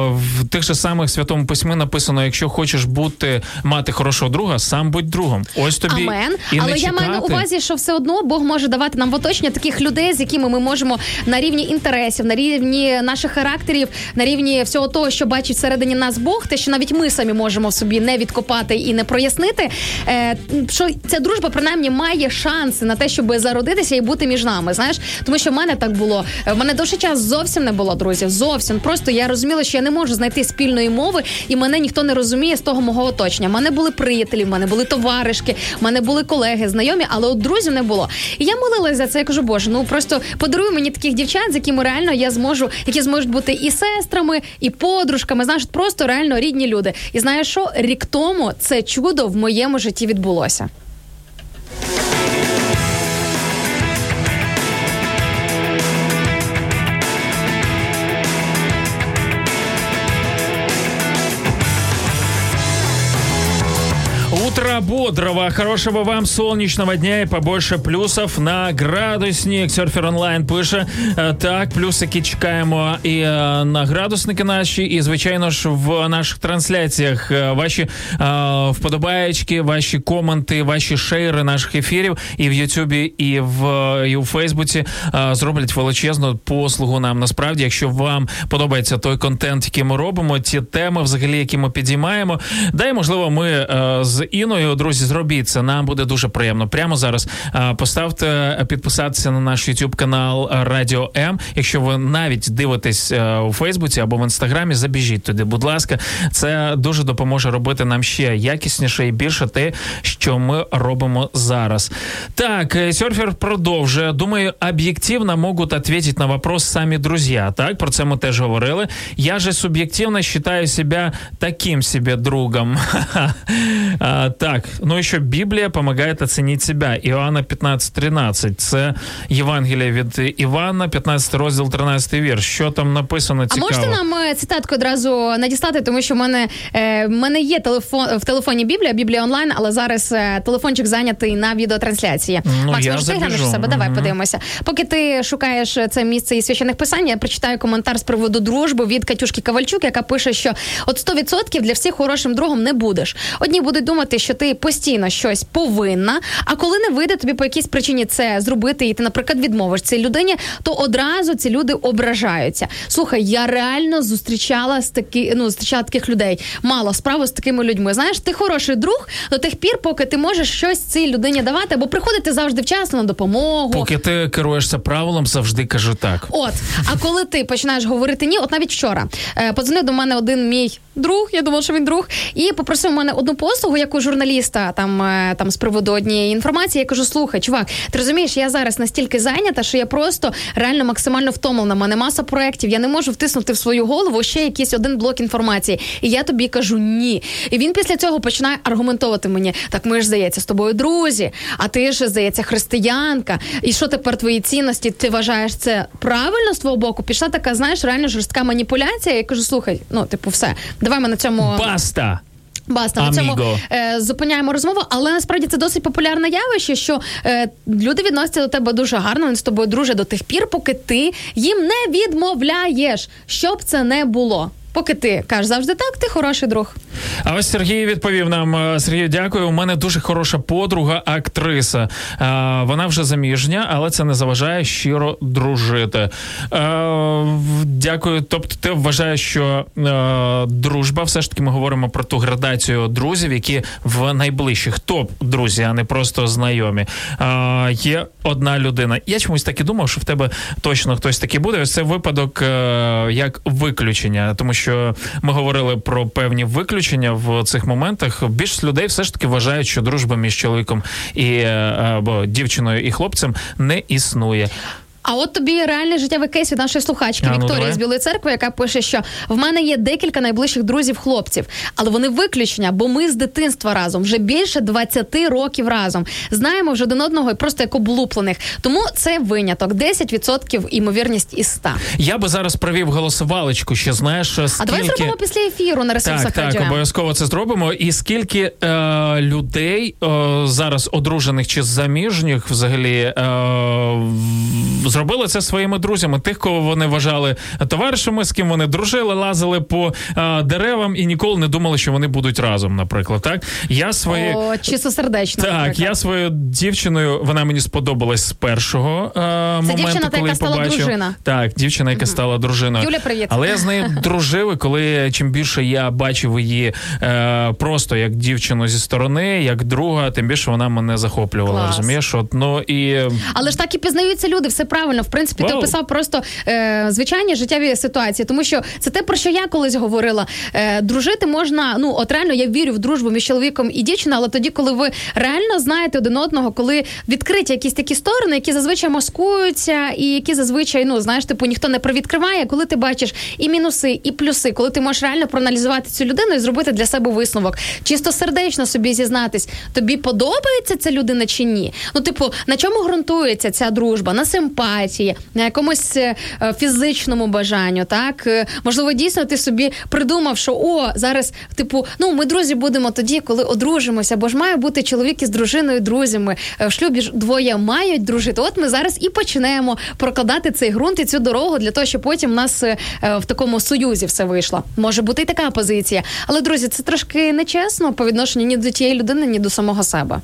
В тих же самих святому письмі написано: якщо хочеш бути мати хорошого друга, сам будь другом. Ось тобі Амен. і не Але я маю на увазі, що все одно Бог може давати нам в оточення таких людей, з якими ми можемо на рівні інтересів, на рівні наших характерів, на рівні всього того, що бачить всередині нас Бог, те, що навіть ми самі можемо в собі не відкопати і не прояснити. Е, що ця дружба принаймні має шанси на те, щоб зародитися і бути між нами. Знаєш, тому що в мене так було. В мене довший час зовсім не було друзів. Зовсім просто я розуміла, що я не можу знайти спільної мови, і мене ніхто не розуміє з того мого оточення. У мене були приятелі, в мене були товаришки, в мене були колеги, знайомі, але от друзів не було. І я молилась за це. Я кажу, боже, ну просто подаруй мені таких дівчат, з якими реально я зможу, які зможуть бути і сестрами, і подружками. Знаєш, просто реально рідні люди. І знаєш що? Рік тому це чудо в моєму житті відбулося. Утро бодрого, хорошего вам солнечного дня и побольше плюсов на градусник. Серфер онлайн пише. Е, Так, плюсики чекаємо і е, на градусники наші, і звичайно ж в наших трансляціях е, ваші е, вподобаєчки, ваші коменти, ваші шейри наших ефірів і в Ютубі, і в і у Фейсбуці зроблять величезну послугу нам. Насправді, якщо вам подобається той контент, який ми робимо, ті теми, взагалі, які ми підіймаємо, да і можливо, ми е, з Іною, друзі, зробіть це. Нам буде дуже приємно. Прямо зараз е, поставте е, підписатися на наш YouTube канал Радіо М. Якщо ви навіть дивитесь е, у Фейсбуці або в інстаграмі, забіжіть туди. Будь ласка, це дуже допоможе робити нам ще якісніше і більше те, що ми робимо зараз. Так, серфер продовжує. Думаю, об'єктивно можуть відповідати на вопрос самі друзі. Так, про це ми теж говорили. Я же суб'єктивно вважаю себе таким себе другом. А, так, ну і що Біблія допомагає оцінити себе. Іоанна 15.13. Це Євангеліє від Івана, 15 розділ, 13 вірш. Що там написано А можете нам е, цитатку одразу надіслати, тому що в мене, е, в мене є телефон в телефоні Біблія, Біблія онлайн, але зараз е, телефончик зайнятий на відеотрансляції. Ну, Макс, я може ти глянеш себе? Давай Мгм. подивимося. Поки ти шукаєш це місце із священих писань, я прочитаю коментар з приводу дружби від Катюшки Кавальчук, яка пише, що от 100% для всіх хорошим другом не будеш. Одні будуть думати, що ти постійно щось повинна, а коли не вийде тобі по якійсь причині це зробити, і ти, наприклад, відмовиш цій людині, то одразу ці люди ображаються. Слухай, я реально зустрічала з такі, ну зустрічала таких людей. Мала справу з такими людьми. Знаєш, ти хороший друг до тих пір, поки ти можеш щось цій людині давати, або приходити завжди вчасно на допомогу. Поки ти керуєшся правилом, завжди кажи так. От, а коли ти починаєш говорити ні, от навіть вчора е, подзвонив до мене один мій друг, я думала, що він друг, і попросив у мене одну послугу, як у журналіста, там, е, там з приводу однієї інформації. Я кажу: слухай, чувак, ти розумієш, я зараз настільки зайнята, що я просто реально максимально втомлена. Мене маса проєктів, я не можу втиснути в свою голову ще якийсь один блок інформації. І я тобі кажу ні. І він після цього починає аргументувати мені: так ми ж здається з тобою друзі, а ти ж здається християнка. І що тепер твої цінності? Ти вважаєш це правильно з твого боку? Пішла така, знаєш, реально жорстка маніпуляція. Я кажу, слухай, ну типу, все, давай ми на цьому Баста! Баста, на цьому е, зупиняємо розмову, але насправді це досить популярне явище, що е, люди відносяться до тебе дуже гарно, вони з тобою дружать до тих пір, поки ти їм не відмовляєш, щоб це не було. Поки ти кажеш завжди так, ти хороший друг. А ось Сергій відповів нам. е, Сергію, дякую. У мене дуже хороша подруга, актриса. Е, Вона вже заміжня, але це не заважає щиро дружити. Е, Дякую. Тобто, ти вважаєш, що дружба, все ж таки, ми говоримо про ту градацію друзів, які в найближчих топ друзі, а не просто знайомі. Є одна людина. Я чомусь так і думав, що в тебе точно хтось такий буде. Ось це випадок як виключення, тому що ми говорили про певні виключення в цих моментах. Більшість людей все ж таки вважають, що дружба між чоловіком і е, або дівчиною і хлопцем не існує. А от тобі реальний життєвий кейс від нашої слухачки А, ну, Вікторії давай. з Білої церкви, яка пише, що в мене є декілька найближчих друзів хлопців, але вони виключення, бо ми з дитинства разом вже більше 20 років разом. Знаємо вже один одного і просто як облуплених. Тому це виняток. 10% імовірність із 100. Я би зараз провів голосувалочку, ще знаєш, скільки... А давай зробимо після ефіру на ресурсах Так, так, обов'язково це зробимо. І скільки е, людей е, зараз одружених чи заміжніх взагалі е, зробили це своїми друзями, тих, кого вони вважали товаришами, з ким вони дружили, лазили по е, деревам і ніколи не думали, що вони будуть разом. Наприклад, так я свої. О, чистосердечно. Так, наприклад. я своєю дівчиною, вона мені сподобалась з першого е, моменту, дівчина, та, коли яка стала побачив. дружина. Так, дівчина, яка стала дружиною. Юля, привіт. Але я з нею дружив, і коли чим більше я бачив її е, просто як дівчину зі сторони, як друга, тим більше вона мене захоплювала. Клас. Розумієш? От, ну і Але ж так і пізнаються люди, все правильно. В принципі, ти описав просто е, звичайні життєві ситуації, тому що це те, про що я колись говорила. Е, дружити можна, ну от реально я вірю в дружбу між чоловіком і дівчиною, але тоді, коли ви реально знаєте один одного, коли відкриті якісь такі сторони, які зазвичай маскуються, і які зазвичай, ну знаєш, типу ніхто не провідкриває, коли ти бачиш і мінуси, і плюси, коли ти можеш реально проаналізувати цю людину і зробити для себе висновок, чисто сердечно собі зізнатись, тобі подобається ця людина чи ні? Ну, типу, на чому ґрунтується ця дружба? На симпатії, на якомусь е, фізичному бажанню, так Е, можливо, дійсно ти собі придумав, що о, зараз, типу, ну ми друзі будемо тоді, коли одружимося, бо ж має бути чоловік із дружиною друзями. Е, В шлюбі ж двоє мають дружити. От ми зараз і почнемо прокладати цей ґрунт і цю дорогу для того, щоб потім в нас в такому союзі все вийшло. Може бути і така позиція. Але друзі, це трошки нечесно по відношенню ні до тієї людини, ні до самого себе.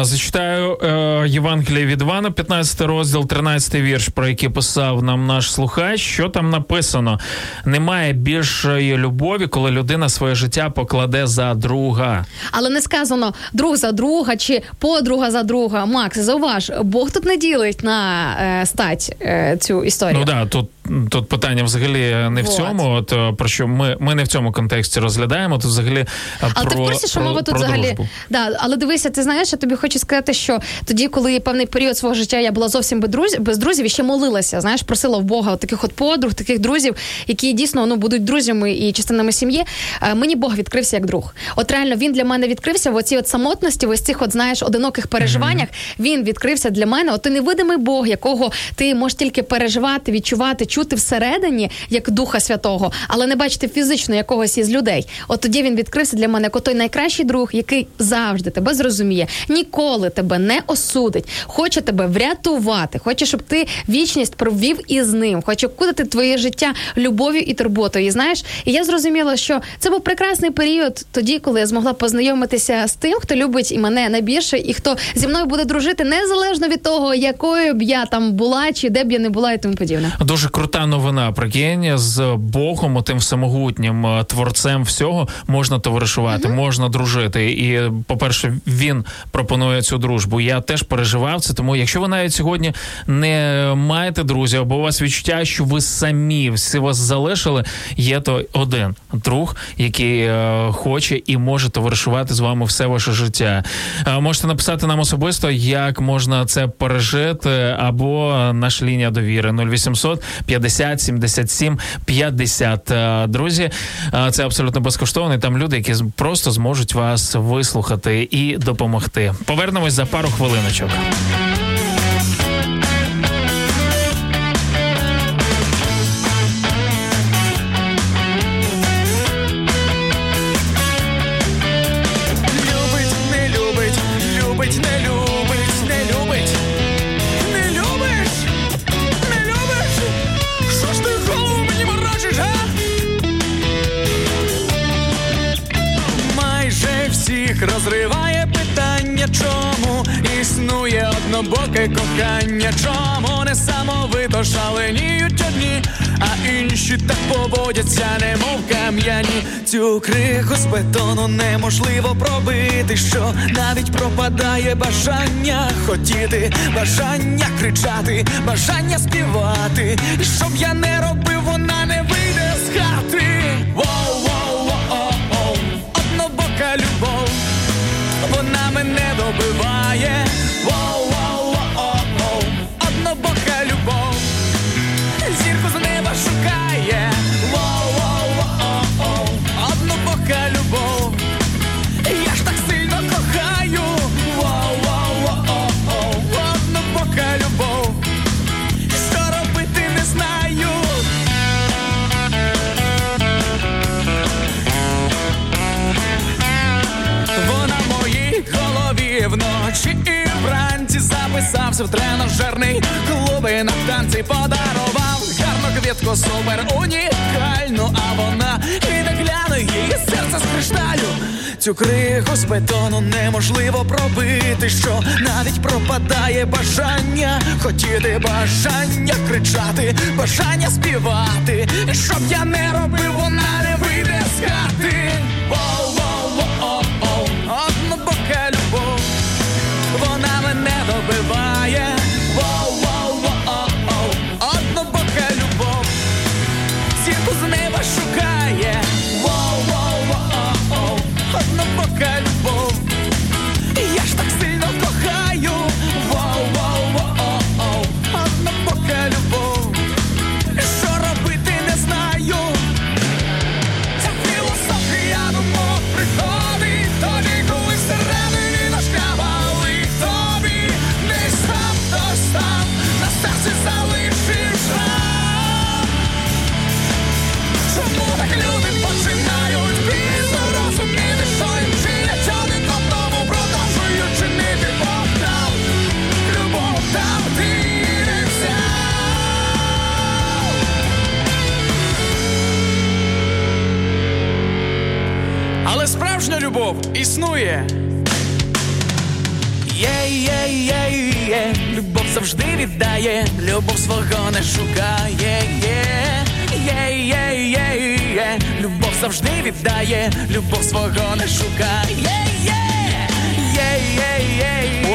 Зачитаю Євангеліє від Івана, 15 розділ, 13 вірш, про який писав нам наш слухач. Що там написано? Немає більшої любові, коли людина своє життя покладе за друга. Але не сказано друг за друга чи подруга за друга. Макс, зауваж, Бог тут не ділить на е, стать е, цю історію. Ну да, тут, тут питання взагалі не в цьому. От е, про що ми, ми не в цьому контексті розглядаємо. Тут взагалі Але про, ти в курсі, що мова тут про взагалі дружбу. да, але дивися, ти знаєш, я тобі хочу сказати, що тоді, коли певний період свого життя я була зовсім без друзів, без друзів і ще молилася. Знаєш, просила в Бога от таких от подруг, таких друзів, які дійсно ну будуть друзями і частинами сім'ї. Е, Мені Бог відкрився як друг. От реально він для мене відкрився в оцій от самотності, в ось цих от знаєш одиноких переживаннях. Він відкрився для мене. От той невидимий Бог, якого ти можеш тільки переживати, відчувати, чути всередині, як Духа Святого, але не бачити фізично якогось із людей. От тоді він відкрився для мене як той найкращий друг, який завжди тебе зрозуміє, ніколи тебе не осудить, хоче тебе врятувати, хоче, щоб ти вічність провів із ним, хоче кудати твоє життя любов'ю і турботою. І знаєш, і я зрозуміла, що це був прекрасний період тоді, коли я змогла познайомитися з тим, хто любить і мене найбільше, і хто зі мною буде дружити незалежно від того, якою б я там була, чи де б я не була, і тому подібне. Дуже крута новина. Прикинь, з Богом, тим всемогутнім е, творцем всього можна товаришувати, можна дружити. І, по-перше, він пропонує цю дружбу. Я теж переживав це. Тому, якщо ви навіть сьогодні не маєте друзів, або у вас відчуття, що ви самі всі вас залишили, є то один друг, який е, хоче і може товаришувати з вами все ваше життя. Е, можете написати нам особисто, як можна це пережити, або наша лінія довіри 0800 50 77 50. Е, Друзі, е, це абсолютно безкоштовно. Там люди, які просто зможуть вас вислухати і допомогти. Повернемось за пару хвилиночок. Однобоке кохання, чому несамовито шаленіють одні, а інші так поводяться, немов кам'яні. Цю криху з бетону неможливо пробити, що навіть пропадає бажання хотіти, бажання кричати, бажання співати. І щоб я не робив, вона не вийде з хати. Воу, воу, воу, воу, однобока любов, вона мене добиває. Записався в тренажерний клуб і на танці подарував гарну квітку супер унікальну, а вона іде гляне її серце з кришталю. Цю криху з бетону неможливо пробити, що навіть пропадає бажання хотіти, бажання кричати, бажання співати. І щоб я не робив, вона не вийде з хати. Любов існує. Є, є, є, є, любов завжди віддає, любов свого не шукає. Є, є, є, є, є, любов завжди віддає, любов свого не шукає.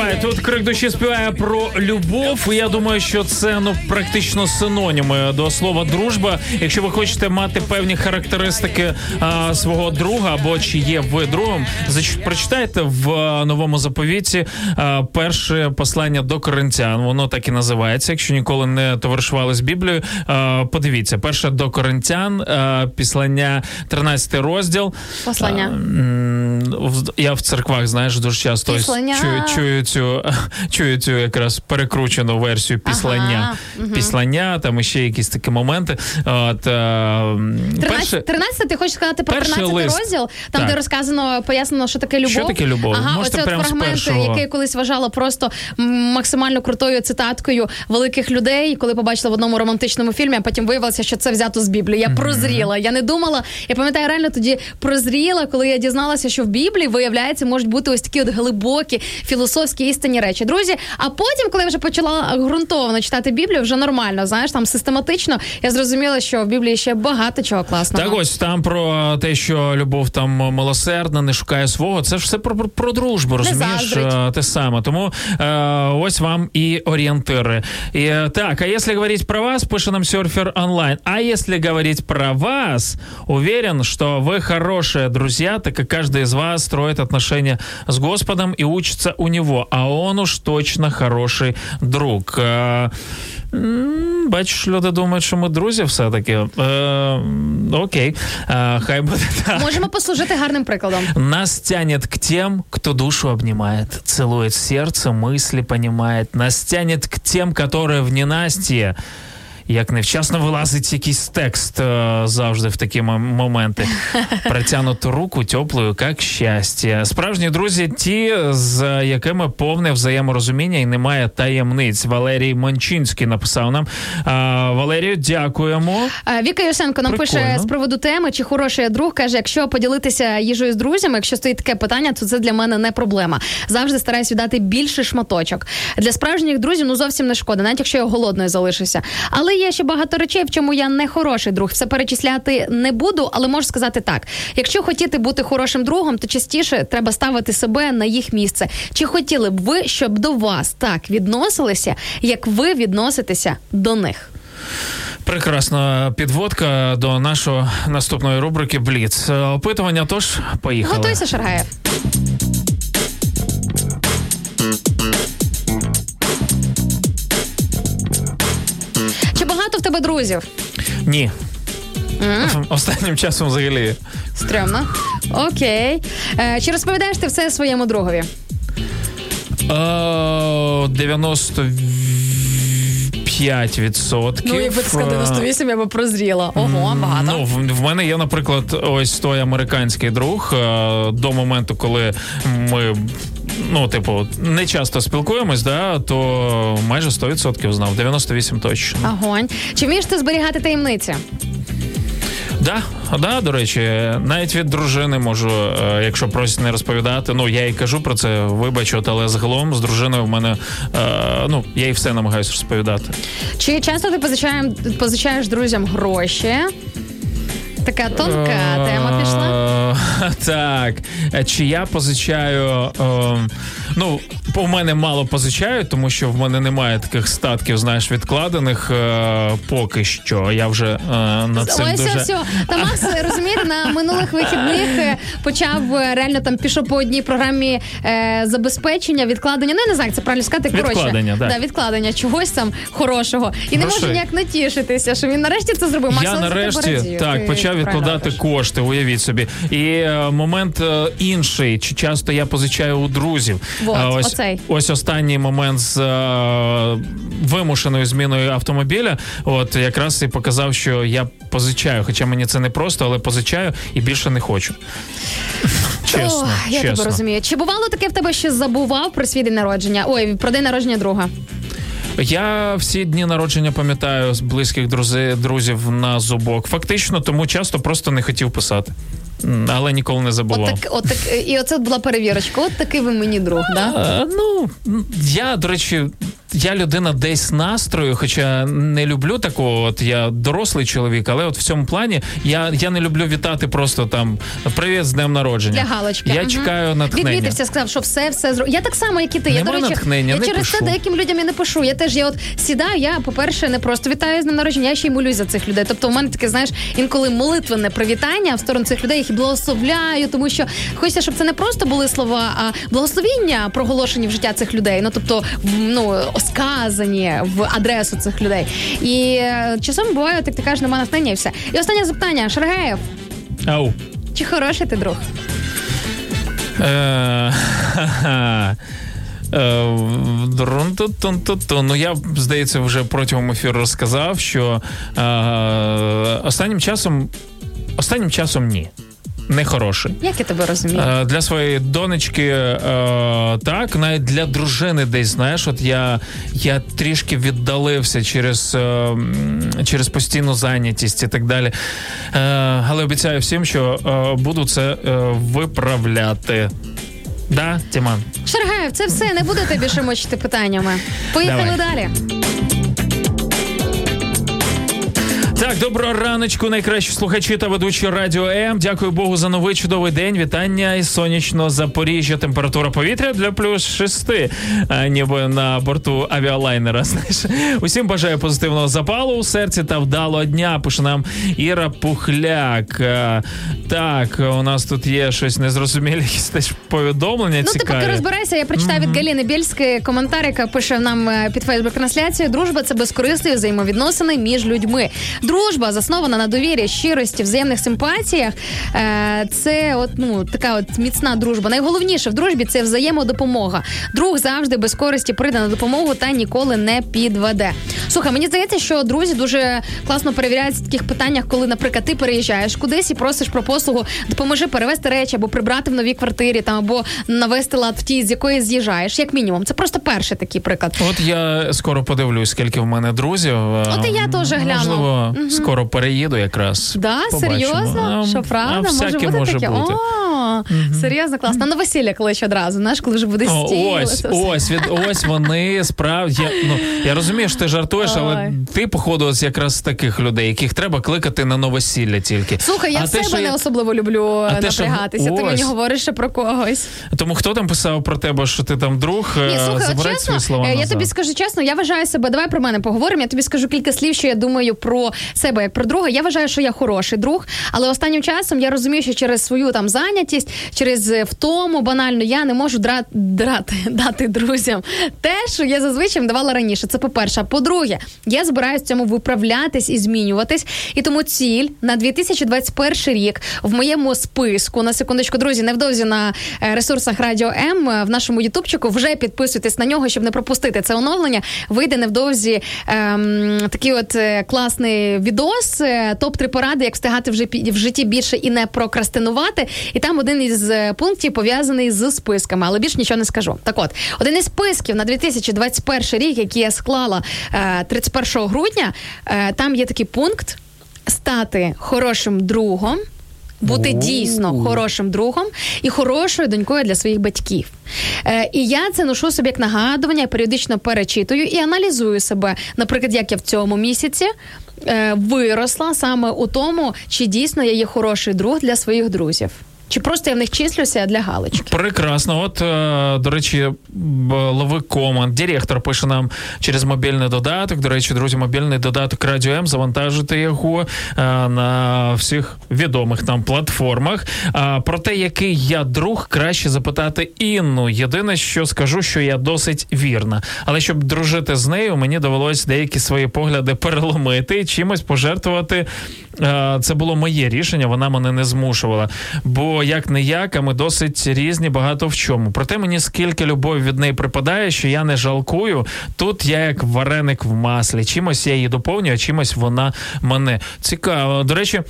Ой, тут крик душі співає про любов. І я думаю, що це ну практично синоніми до слова дружба. Якщо ви хочете мати певні характеристики а, свого друга, або чи є ви другом, зач- прочитайте в а, новому заповіті а, перше послання до коринтян. Воно так і називається. Якщо ніколи не товаришували з Біблією, а, подивіться, перше до коринтян, а, післання 13 розділ. Послання. Я в церквах, знаєш, дуже часто чую, чую цю чую цю якраз перекручену версію післання. Ага. Післання, там ще якісь такі моменти. От, е, 13, перше, 13 ти хочеш сказати про перший 13 лист. розділ, там Так. де розказано, пояснено, що таке любов. Що таке любов? Ага, Можете оце прямо фрагмент, першого. який я колись вважала просто максимально крутою цитаткою великих людей, коли побачила в одному романтичному фільмі, а потім виявилося, що це взято з Біблії. Я прозріла. Я не думала. Я пам'ятаю, реально тоді прозріла, коли я дізналася, що в Біблії виявляється, можуть бути ось такі от глибокі філософські істинні речі. Друзі, а потім, коли я вже почала ґрунтовно читати Біблію, вже нормально, знаєш, там систематично, я зрозуміла, що в Біблії ще багато чого класного. Так ось там про те, що любов там милосердна, не шукає свого. Це ж все про, про, про дружбу, розумієш? Е, Те саме. Тому е, ось вам і орієнтири. І, е, так, а если говорить про вас, пише нам серфер онлайн. А если говорить про вас, уверен, что вы хорошие друзья, так как каждый из вас строит отношения с Господом и учится у а он уж точно хороший друг. Е, Бачиш, люди думають, що ми друзі все-таки. Е, окей, е, хай буде так. Можемо послужити гарним прикладом. Нас тянет к тем, кто душу обнимает, целует сердце, мысли понимает. Нас тянет к тем, которые в ненастье. Як невчасно вилазить якийсь текст е, завжди в такі моменти. Протянуту руку теплою, як щастя. Справжні друзі, ті, з якими повне взаєморозуміння і немає таємниць. Валерій Мончинський написав нам. Е, Валерію, дякуємо. Е, Віка Юсенко нам Прикольно. пише з приводу теми, чи хороший я друг каже, якщо поділитися їжею з друзями, якщо стоїть таке питання, то це для мене не проблема. Завжди стараюсь віддати більше шматочок. Для справжніх друзів ну зовсім не шкода, навіть якщо я голодною залишуся. Але є ще багато речей, в чому я не хороший друг. Все перечисляти не буду, але можу сказати так: якщо хотіти бути хорошим другом, то частіше треба ставити себе на їх місце. Чи хотіли б ви, щоб до вас так відносилися, як ви відноситеся до них? Прекрасна підводка до нашої наступної рубрики Бліц. Опитування тож поїхали. Готуйся, Шаргаєв. Тебе друзів? Ні. Останнім часом взагалі. Стрьомно. Окей. Е, чи розповідаєш ти все своєму другові? Е, 95 відсотків. Ну, якби ти сказав 98, я би прозріла. Ого, багато. Ну, в, в мене є, наприклад, ось той американський друг е, до моменту, коли ми ну, типу, не часто спілкуємось, да, то майже 100% знав, 98 точно. Огонь. Чи вмієш ти зберігати таємниці? Да, да, до речі, навіть від дружини можу, е, якщо просять не розповідати. Ну я їй кажу про це, вибач, от, але загалом з дружиною в мене е, ну я їй все намагаюся розповідати. Чи часто ти позичаєш, позичаєш друзям гроші? Така тонка тема пішла. Е, Так, Е, чи я позичаю. Ну, у мене мало позичають, тому що в мене немає таких статків, знаєш, відкладених е, поки що. Я вже е, над цим Ось дуже... ось. Та Макс, розумієте, на минулих вихідних е, почав е, реально там пішов по одній програмі е, забезпечення, відкладення. Ну я не знаю, як це правильно сказати. Коротше, Відкладення, так. да, відкладення чогось там хорошого. І не може Грошей. ніяк натішитися, що він нарешті це зробив. Макс, Я але за нарешті так ти почав правильно відкладати робиш. кошти. Уявіть собі. І е, момент е, інший. Чи часто я позичаю у друзів? Вот, ось оцей. ось останній момент з е, вимушеною зміною автомобіля. От якраз і показав, що я позичаю. Хоча мені це не просто, але позичаю і більше не хочу. Чесно, Ох, я чесно. тебе розумію. Чи бувало таке в тебе, що забував про свій день народження? Ой, про день народження друга. Я всі дні народження пам'ятаю з близьких друзів, друзів на зубок. Фактично, тому часто просто не хотів писати. Але ніколи не забував. От так, от так, і оце була перевірочка. От такий ви мені друг, да? Ну, я, до речі, я людина десь настрою, хоча не люблю такого. От я дорослий чоловік, але от в цьому плані я, я не люблю вітати просто там привіт з днем народження. Для галочки. Я Мгм. чекаю натхнення. Відвітився, сказав, що все, все зро... Я так само, як і ти. Я, до речі, натхнення, я не через пишу. це деяким людям і не пишу. Я теж я от сідаю, я, по-перше, не просто вітаю з днем народження, я ще й молюсь за цих людей. Тобто, у мене таке, знаєш, інколи молитвенне привітання в сторону цих людей, їх і благословляю, тому що хочеться, щоб це не просто були слова, а благословіння проголошені в життя цих людей. Ну тобто, ну сказані в адресу цих людей. І е, часом буває, так ти кажеш, нема натхнення і все. І останнє запитання, Шаргаєв, Ау. чи хороший ти друг? Е. Е. Ну я здається вже протягом ефіру розказав, що останнім часом останнім часом ні. Не хороший. Як я тебе розумію? Е, Для своєї донечки, е, так, навіть для дружини десь, знаєш, от я, я трішки віддалився через, е, через постійну зайнятість і так далі. Е, але обіцяю всім, що е, буду це виправляти. Да, Тіман? Шаргаєв, це все, не будете більше мочити питаннями. Поїхали Давай. далі. Так, доброго раночку, найкращі слухачі та ведучі радіо М. Дякую Богу за новий чудовий день. Вітання із сонячного Запоріжжя. Температура повітря для плюс 6, а, ніби на борту авіалайнера. Знаєш, усім бажаю позитивного запалу у серці та вдалого дня. Пише нам Іра Пухляк. А, Так, у нас тут є щось незрозуміле, якісь теж повідомлення. Ну, ти поки розбирайся, я прочитаю від Галіни Бєльської коментар, яка пише нам е, під фейсбук трансляцію. Дружба це безкорисливі взаємовідносини між людьми. Дружба заснована на довірі, щирості, взаємних симпатіях. Е, Це от ну така от міцна дружба. Найголовніше в дружбі це взаємодопомога. Друг завжди без користі прийде на допомогу та ніколи не підведе. Слухай, мені здається, що друзі дуже класно перевіряють в таких питаннях, коли, наприклад, ти переїжджаєш кудись і просиш про послугу, допоможи перевезти речі або прибрати в новій квартирі, там або навести лад в тій, з якої з'їжджаєш, як мінімум. Це просто перший такий приклад. От я скоро подивлюсь, скільки в мене друзів. От і я теж гляну. Можливо, Мгм. скоро переїду якраз. Да, Побачимо. серйозно? Що правда? а може бути може таке? бути. О, серйозно класно. На весілля клич одразу, знаєш, коли вже буде О, стіл. ось, ось, від, ось вони справді. Я, ну, я розумію, що ти жартуєш, але ти, походу, ось якраз таких людей, яких треба кликати на новосілля тільки. Слухай, я А в те, себе що не я- особливо люблю А що- напрягатися. Ти мені говориш ще про когось. Тому хто там писав про тебе, що ти там друг? Ні, Е, слухай, от чесно, свої слова е, я назад. тобі скажу чесно, я вважаю себе. Давай про мене поговоримо. Я тобі скажу кілька слів, що я думаю про себе як про друга. Я вважаю, що я хороший друг, але останнім часом я розумію, що через свою там зайнятість, через е, втому банально я не можу дра- драти дати друзям те, що я зазвичай давала раніше. Це по-перше. По-друге, я збираюсь цьому виправлятись і змінюватись. І тому ціль на 2021 рік в моєму списку на секундочку, друзі, невдовзі на е, ресурсах Радіо М е, в нашому ютубчику. Вже підписуйтесь на нього, щоб не пропустити це оновлення. Вийде невдовзі ем, такий от класний відос. Топ 3 поради, як встигати вже в житті більше і не прокрастинувати. І там один із е, пунктів пов'язаний з списками, але більш нічого не скажу. Так от, один із списків на 2021 рік, який я склала е, 31 грудня, е, там є такий пункт стати хорошим другом. Бути дійсно хорошим другом і хорошою донькою для своїх батьків. Е, і я це ношу собі як нагадування, я періодично перечитую і аналізую себе. Наприклад, як я в цьому місяці е, виросла саме у тому, чи дійсно я є хороший друг для своїх друзів. Чи просто я в них числюся для галочки? Прекрасно. От, е, до речі, лови команд. Директор пише нам через мобільний додаток. До речі, друзі, мобільний додаток Радіо М. Завантажити його е, на всіх відомих нам платформах. Про те, який я друг, краще запитати Інну. Єдине, що скажу, що я досить вірна. Але щоб дружити з нею, мені довелось деякі свої погляди переломити чимось пожертвувати. Е, Це було моє рішення, вона мене не змушувала. Бо як не як, а ми досить різні багато в чому. Проте мені скільки любові від неї припадає, що я не жалкую. Тут я як вареник в маслі. Чимось я її доповнюю, а чимось вона мене. Цікаво. До речі,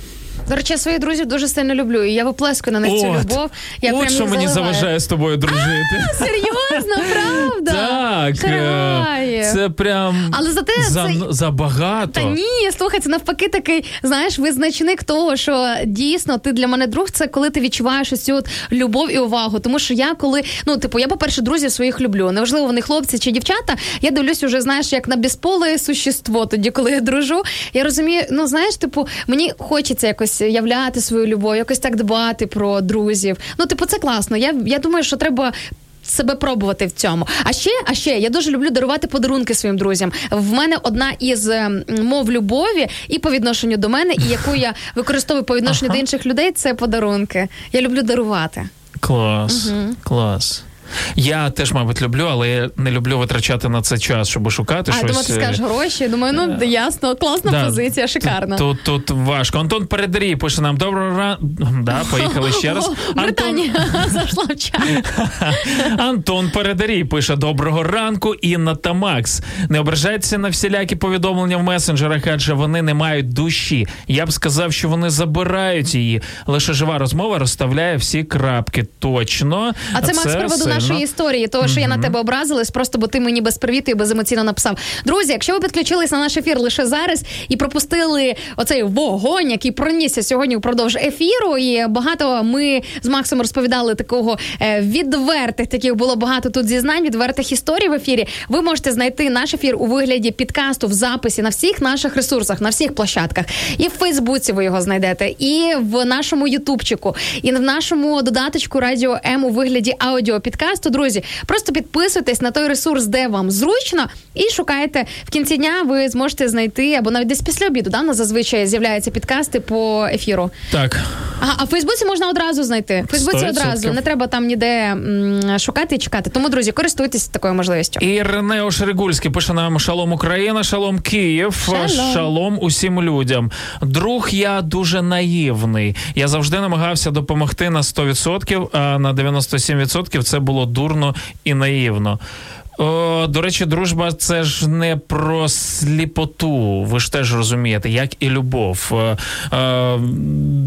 До речі, я своїх друзів дуже сильно люблю, і я виплескую на них цю любов. Я от що мені заливаю. заважає з тобою дружити. Серйозно, правда? Так, е, це прям Але зате за, це- забагато. Та ні, слухай, це навпаки такий, знаєш, визначник того, що дійсно ти для мене друг, це коли ти відчуваєш ось цю от любов і увагу. Тому що я коли, ну, типу, я, по-перше, друзів своїх люблю. Неважливо, вони хлопці чи дівчата. Я дивлюсь уже, знаєш, як на безполе существо, тоді, коли я дружу. Я розумію, ну знаєш, типу, мені хочеться якось являти свою любов, якось так дбати про друзів. Ну, типу, це класно. Я, я думаю, що треба. Себе пробувати в цьому. А ще, а ще я дуже люблю дарувати подарунки своїм друзям. В мене одна із ем, мов любові і по відношенню до мене, і яку я використовую по відношенню до інших людей, це подарунки. Я люблю дарувати. Клас, клас. Я теж, мабуть, люблю, але я не люблю витрачати на це час, щоб шукати а щось. думаю, ти скажеш е, гроші. Думаю, ну ясно, класна да, позиція, шикарна. Тут, тут важко. Антон Передарій пише нам доброго ранку. Да, поїхали ще раз. Британія зайшла в чат. Антон Передарій пише: Доброго ранку, Інна та Макс. Не ображайтеся на всілякі повідомлення в месенджерах, адже вони не мають душі. Я б сказав, що вони забирають її. Лише жива розмова розставляє всі крапки. Точно. А це Макс з приводу. Нашої історії, того, що я на тебе образилась, просто бо ти мені без привіту і беземоційно написав. Друзі, якщо ви підключились на наш ефір лише зараз і пропустили оцей вогонь, який пронісся сьогодні впродовж ефіру, і багато ми з Максом розповідали такого е, відвертих, таких було багато тут зізнань, відвертих історій в ефірі. Ви можете знайти наш ефір у вигляді підкасту в записі на всіх наших ресурсах, на всіх площадках. І в Фейсбуці ви його знайдете, і в нашому Ютубчику, і в нашому додаточку Радіо М у вигляді аудіопідкасту. Друзі, просто підписуйтесь на той ресурс, де вам зручно, і шукайте в кінці дня. Ви зможете знайти або навіть десь після обіду. Да, у нас зазвичай з'являються підкасти по ефіру. Так. Ага, а в Фейсбуці можна одразу знайти. В Фейсбуці одразу не треба там ніде м, шукати і чекати. Тому, друзі, користуйтесь такою можливістю. І Рене Ошерегульський пише нам Шалом Україна, Шалом Київ, Шалом. шалом усім людям. Друг, я дуже наївний. Я завжди намагався допомогти на 100%, а на 97% це було дурно і наївно. О, до речі, дружба це ж не про сліпоту. Ви ж теж розумієте, як і любов. Е, е,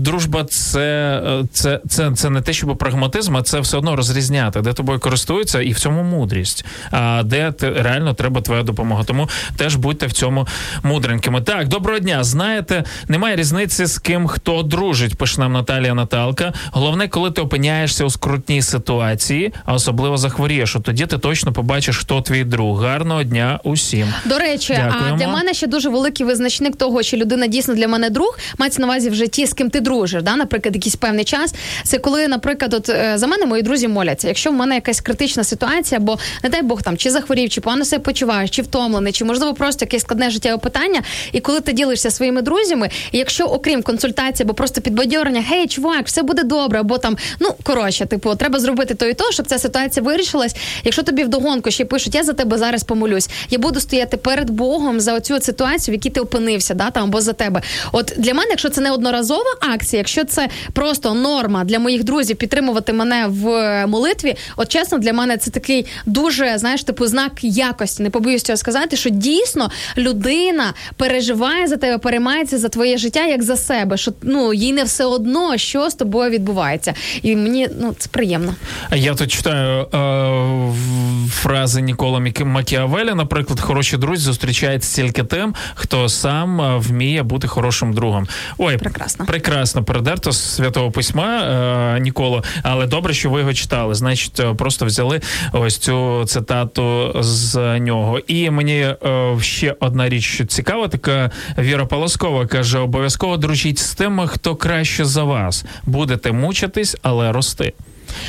дружба це, це, це, це не те, щоб прагматизм, а це все одно розрізняти, де тобою користуються, і в цьому мудрість. А де ти, реально треба твоя допомога. Тому теж будьте в цьому мудренькими. Так, доброго дня. Знаєте, немає різниці з ким хто дружить. Пише нам Наталія Наталка. Головне, коли ти опиняєшся у скрутній ситуації, а особливо захворієш, тоді ти точно побачиш, хто твій друг. Гарного дня усім. До речі, Дякуємо. а для мене ще дуже великий визначник того, чи людина дійсно для мене друг, мається на увазі вже ті, з ким ти дружиш, да, наприклад, якийсь певний час. Це коли, наприклад, от е, за мене мої друзі моляться. Якщо в мене якась критична ситуація, бо не дай Бог там чи захворів, чи погано себе почуваєш, чи втомлений, чи можливо просто якесь складне життєве питання. І коли ти ділишся своїми друзями, і якщо окрім консультації або просто підбадьорення, гей, чувак, все буде добре, або там, ну коротше, типу, треба зробити то і то, щоб ця ситуація вирішилась. Якщо тобі вдогонку ще пишуть: я за тебе зараз помолюсь. Я буду стояти перед Богом за оцю ситуацію, в якій ти опинився, да там або за тебе. От для мене, якщо це не одноразова акція, якщо це просто норма для моїх друзів підтримувати мене в молитві, от чесно, для мене це такий дуже знаєш, типу знак якості. Не побоюсь цього сказати, що дійсно людина переживає за тебе, переймається за твоє життя як за себе. Що ну їй не все одно, що з тобою відбувається, і мені ну це приємно. Я тут читаю е, фрази Нікола Мік- Макіавеля, наприклад, хороші друзі зустрічаються тільки тим, хто сам е, вміє бути хорошим другом. Ой, Прекрасно. прекрасно передерто з святого письма е, Ніколо, але добре, що ви його читали. Значить, е, просто взяли ось цю цитату з нього. І мені е, ще одна річ цікава, така Віра Полоскова каже: обов'язково дружіть з тими, хто краще за вас. Будете мучитись, але рости.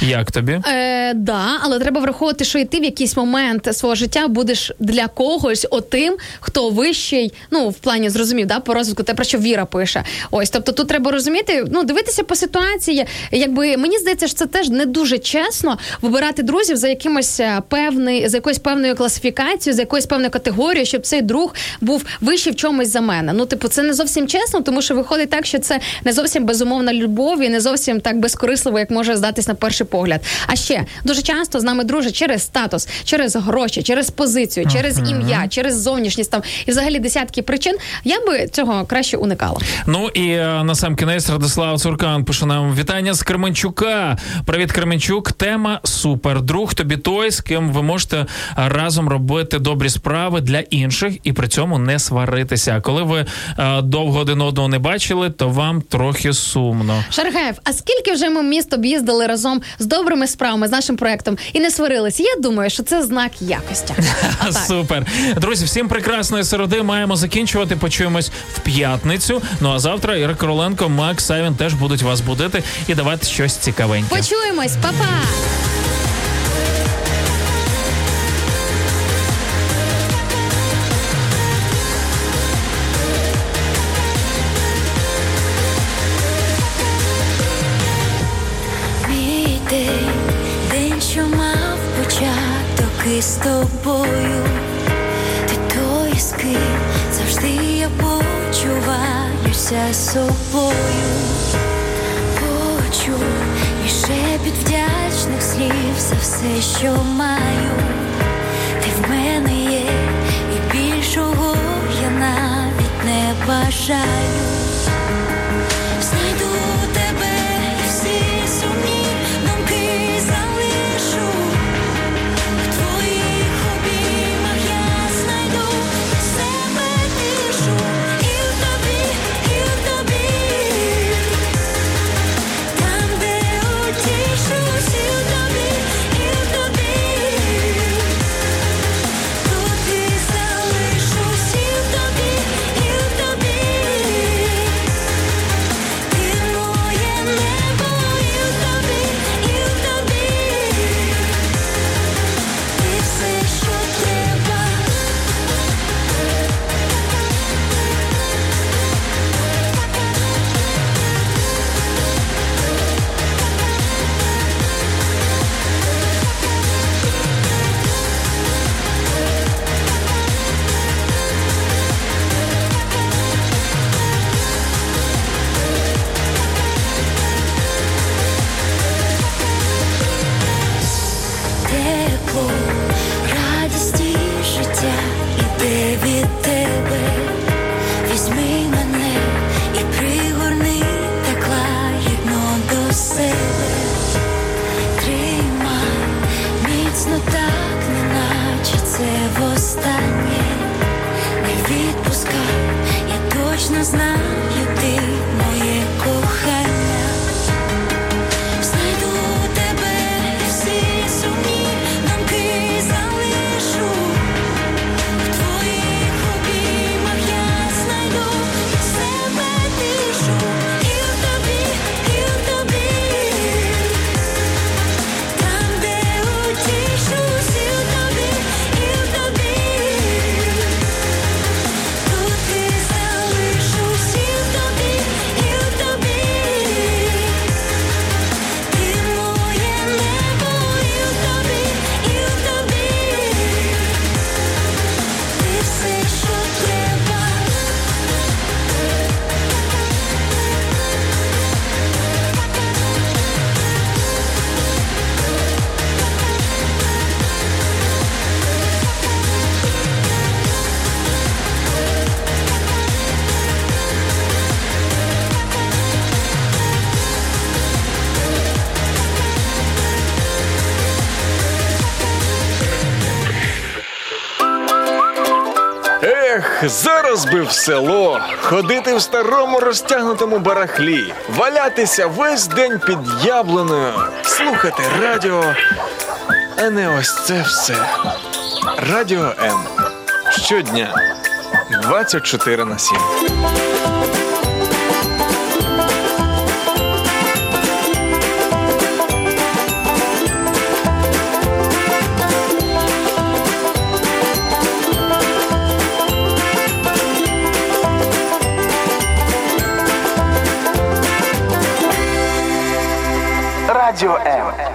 Як тобі? Е, да, але треба враховувати, що і ти в якийсь момент свого життя будеш для когось отим, хто вищий, ну в плані зрозумів, да, по розвитку, те про що Віра пише. Ось, тобто тут треба розуміти, ну дивитися по ситуації. Якби мені здається, що це теж не дуже чесно вибирати друзів за якимось е, певний, за якоюсь певною класифікацією, за якоюсь певною категорією, щоб цей друг був вищий в чомусь за мене. Ну, типу, це не зовсім чесно, тому що виходить так, що це не зовсім безумовна любов і не зовсім так безкорисливо, як може здатись на перший погляд. А ще дуже часто з нами дружать через статус, через гроші, через позицію, через ім'я, через зовнішність там і взагалі десятки причин. Я би цього краще уникала. Ну і е, на сам кінець Радислав Цуркан пише нам вітання з Кременчука. Привіт, Кременчук. Тема супер. Друг тобі той, з ким ви можете разом робити добрі справи для інших і при цьому не сваритися. А коли ви е, довго один одного не бачили, то вам трохи сумно. Шаргаєв, а скільки вже ми міст об'їздили разом з добрими справами з нашим проектом і не сварилися? Я думаю, що це знак якості. Супер. Друзі, всім прекрасної середи. Маємо закінчувати. Почуємось в п'ятницю. Ну а завтра Іра Короленко, Макс Савін теж будуть вас будити і давати щось цікавеньке. Почуємось, па-па! Із тобою. Ти той, з ким завжди я почуваюся собою. Почув і шепіт вдячних слів за все, що маю. Ти в мене є, і більшого я навіть не бажаю. Зараз би в село, ходити в старому розтягнутому барахлі, валятися весь день під яблуною, слухати радіо, а не ось це все. Радіо М. Щодня 24 на 7. Радіо М.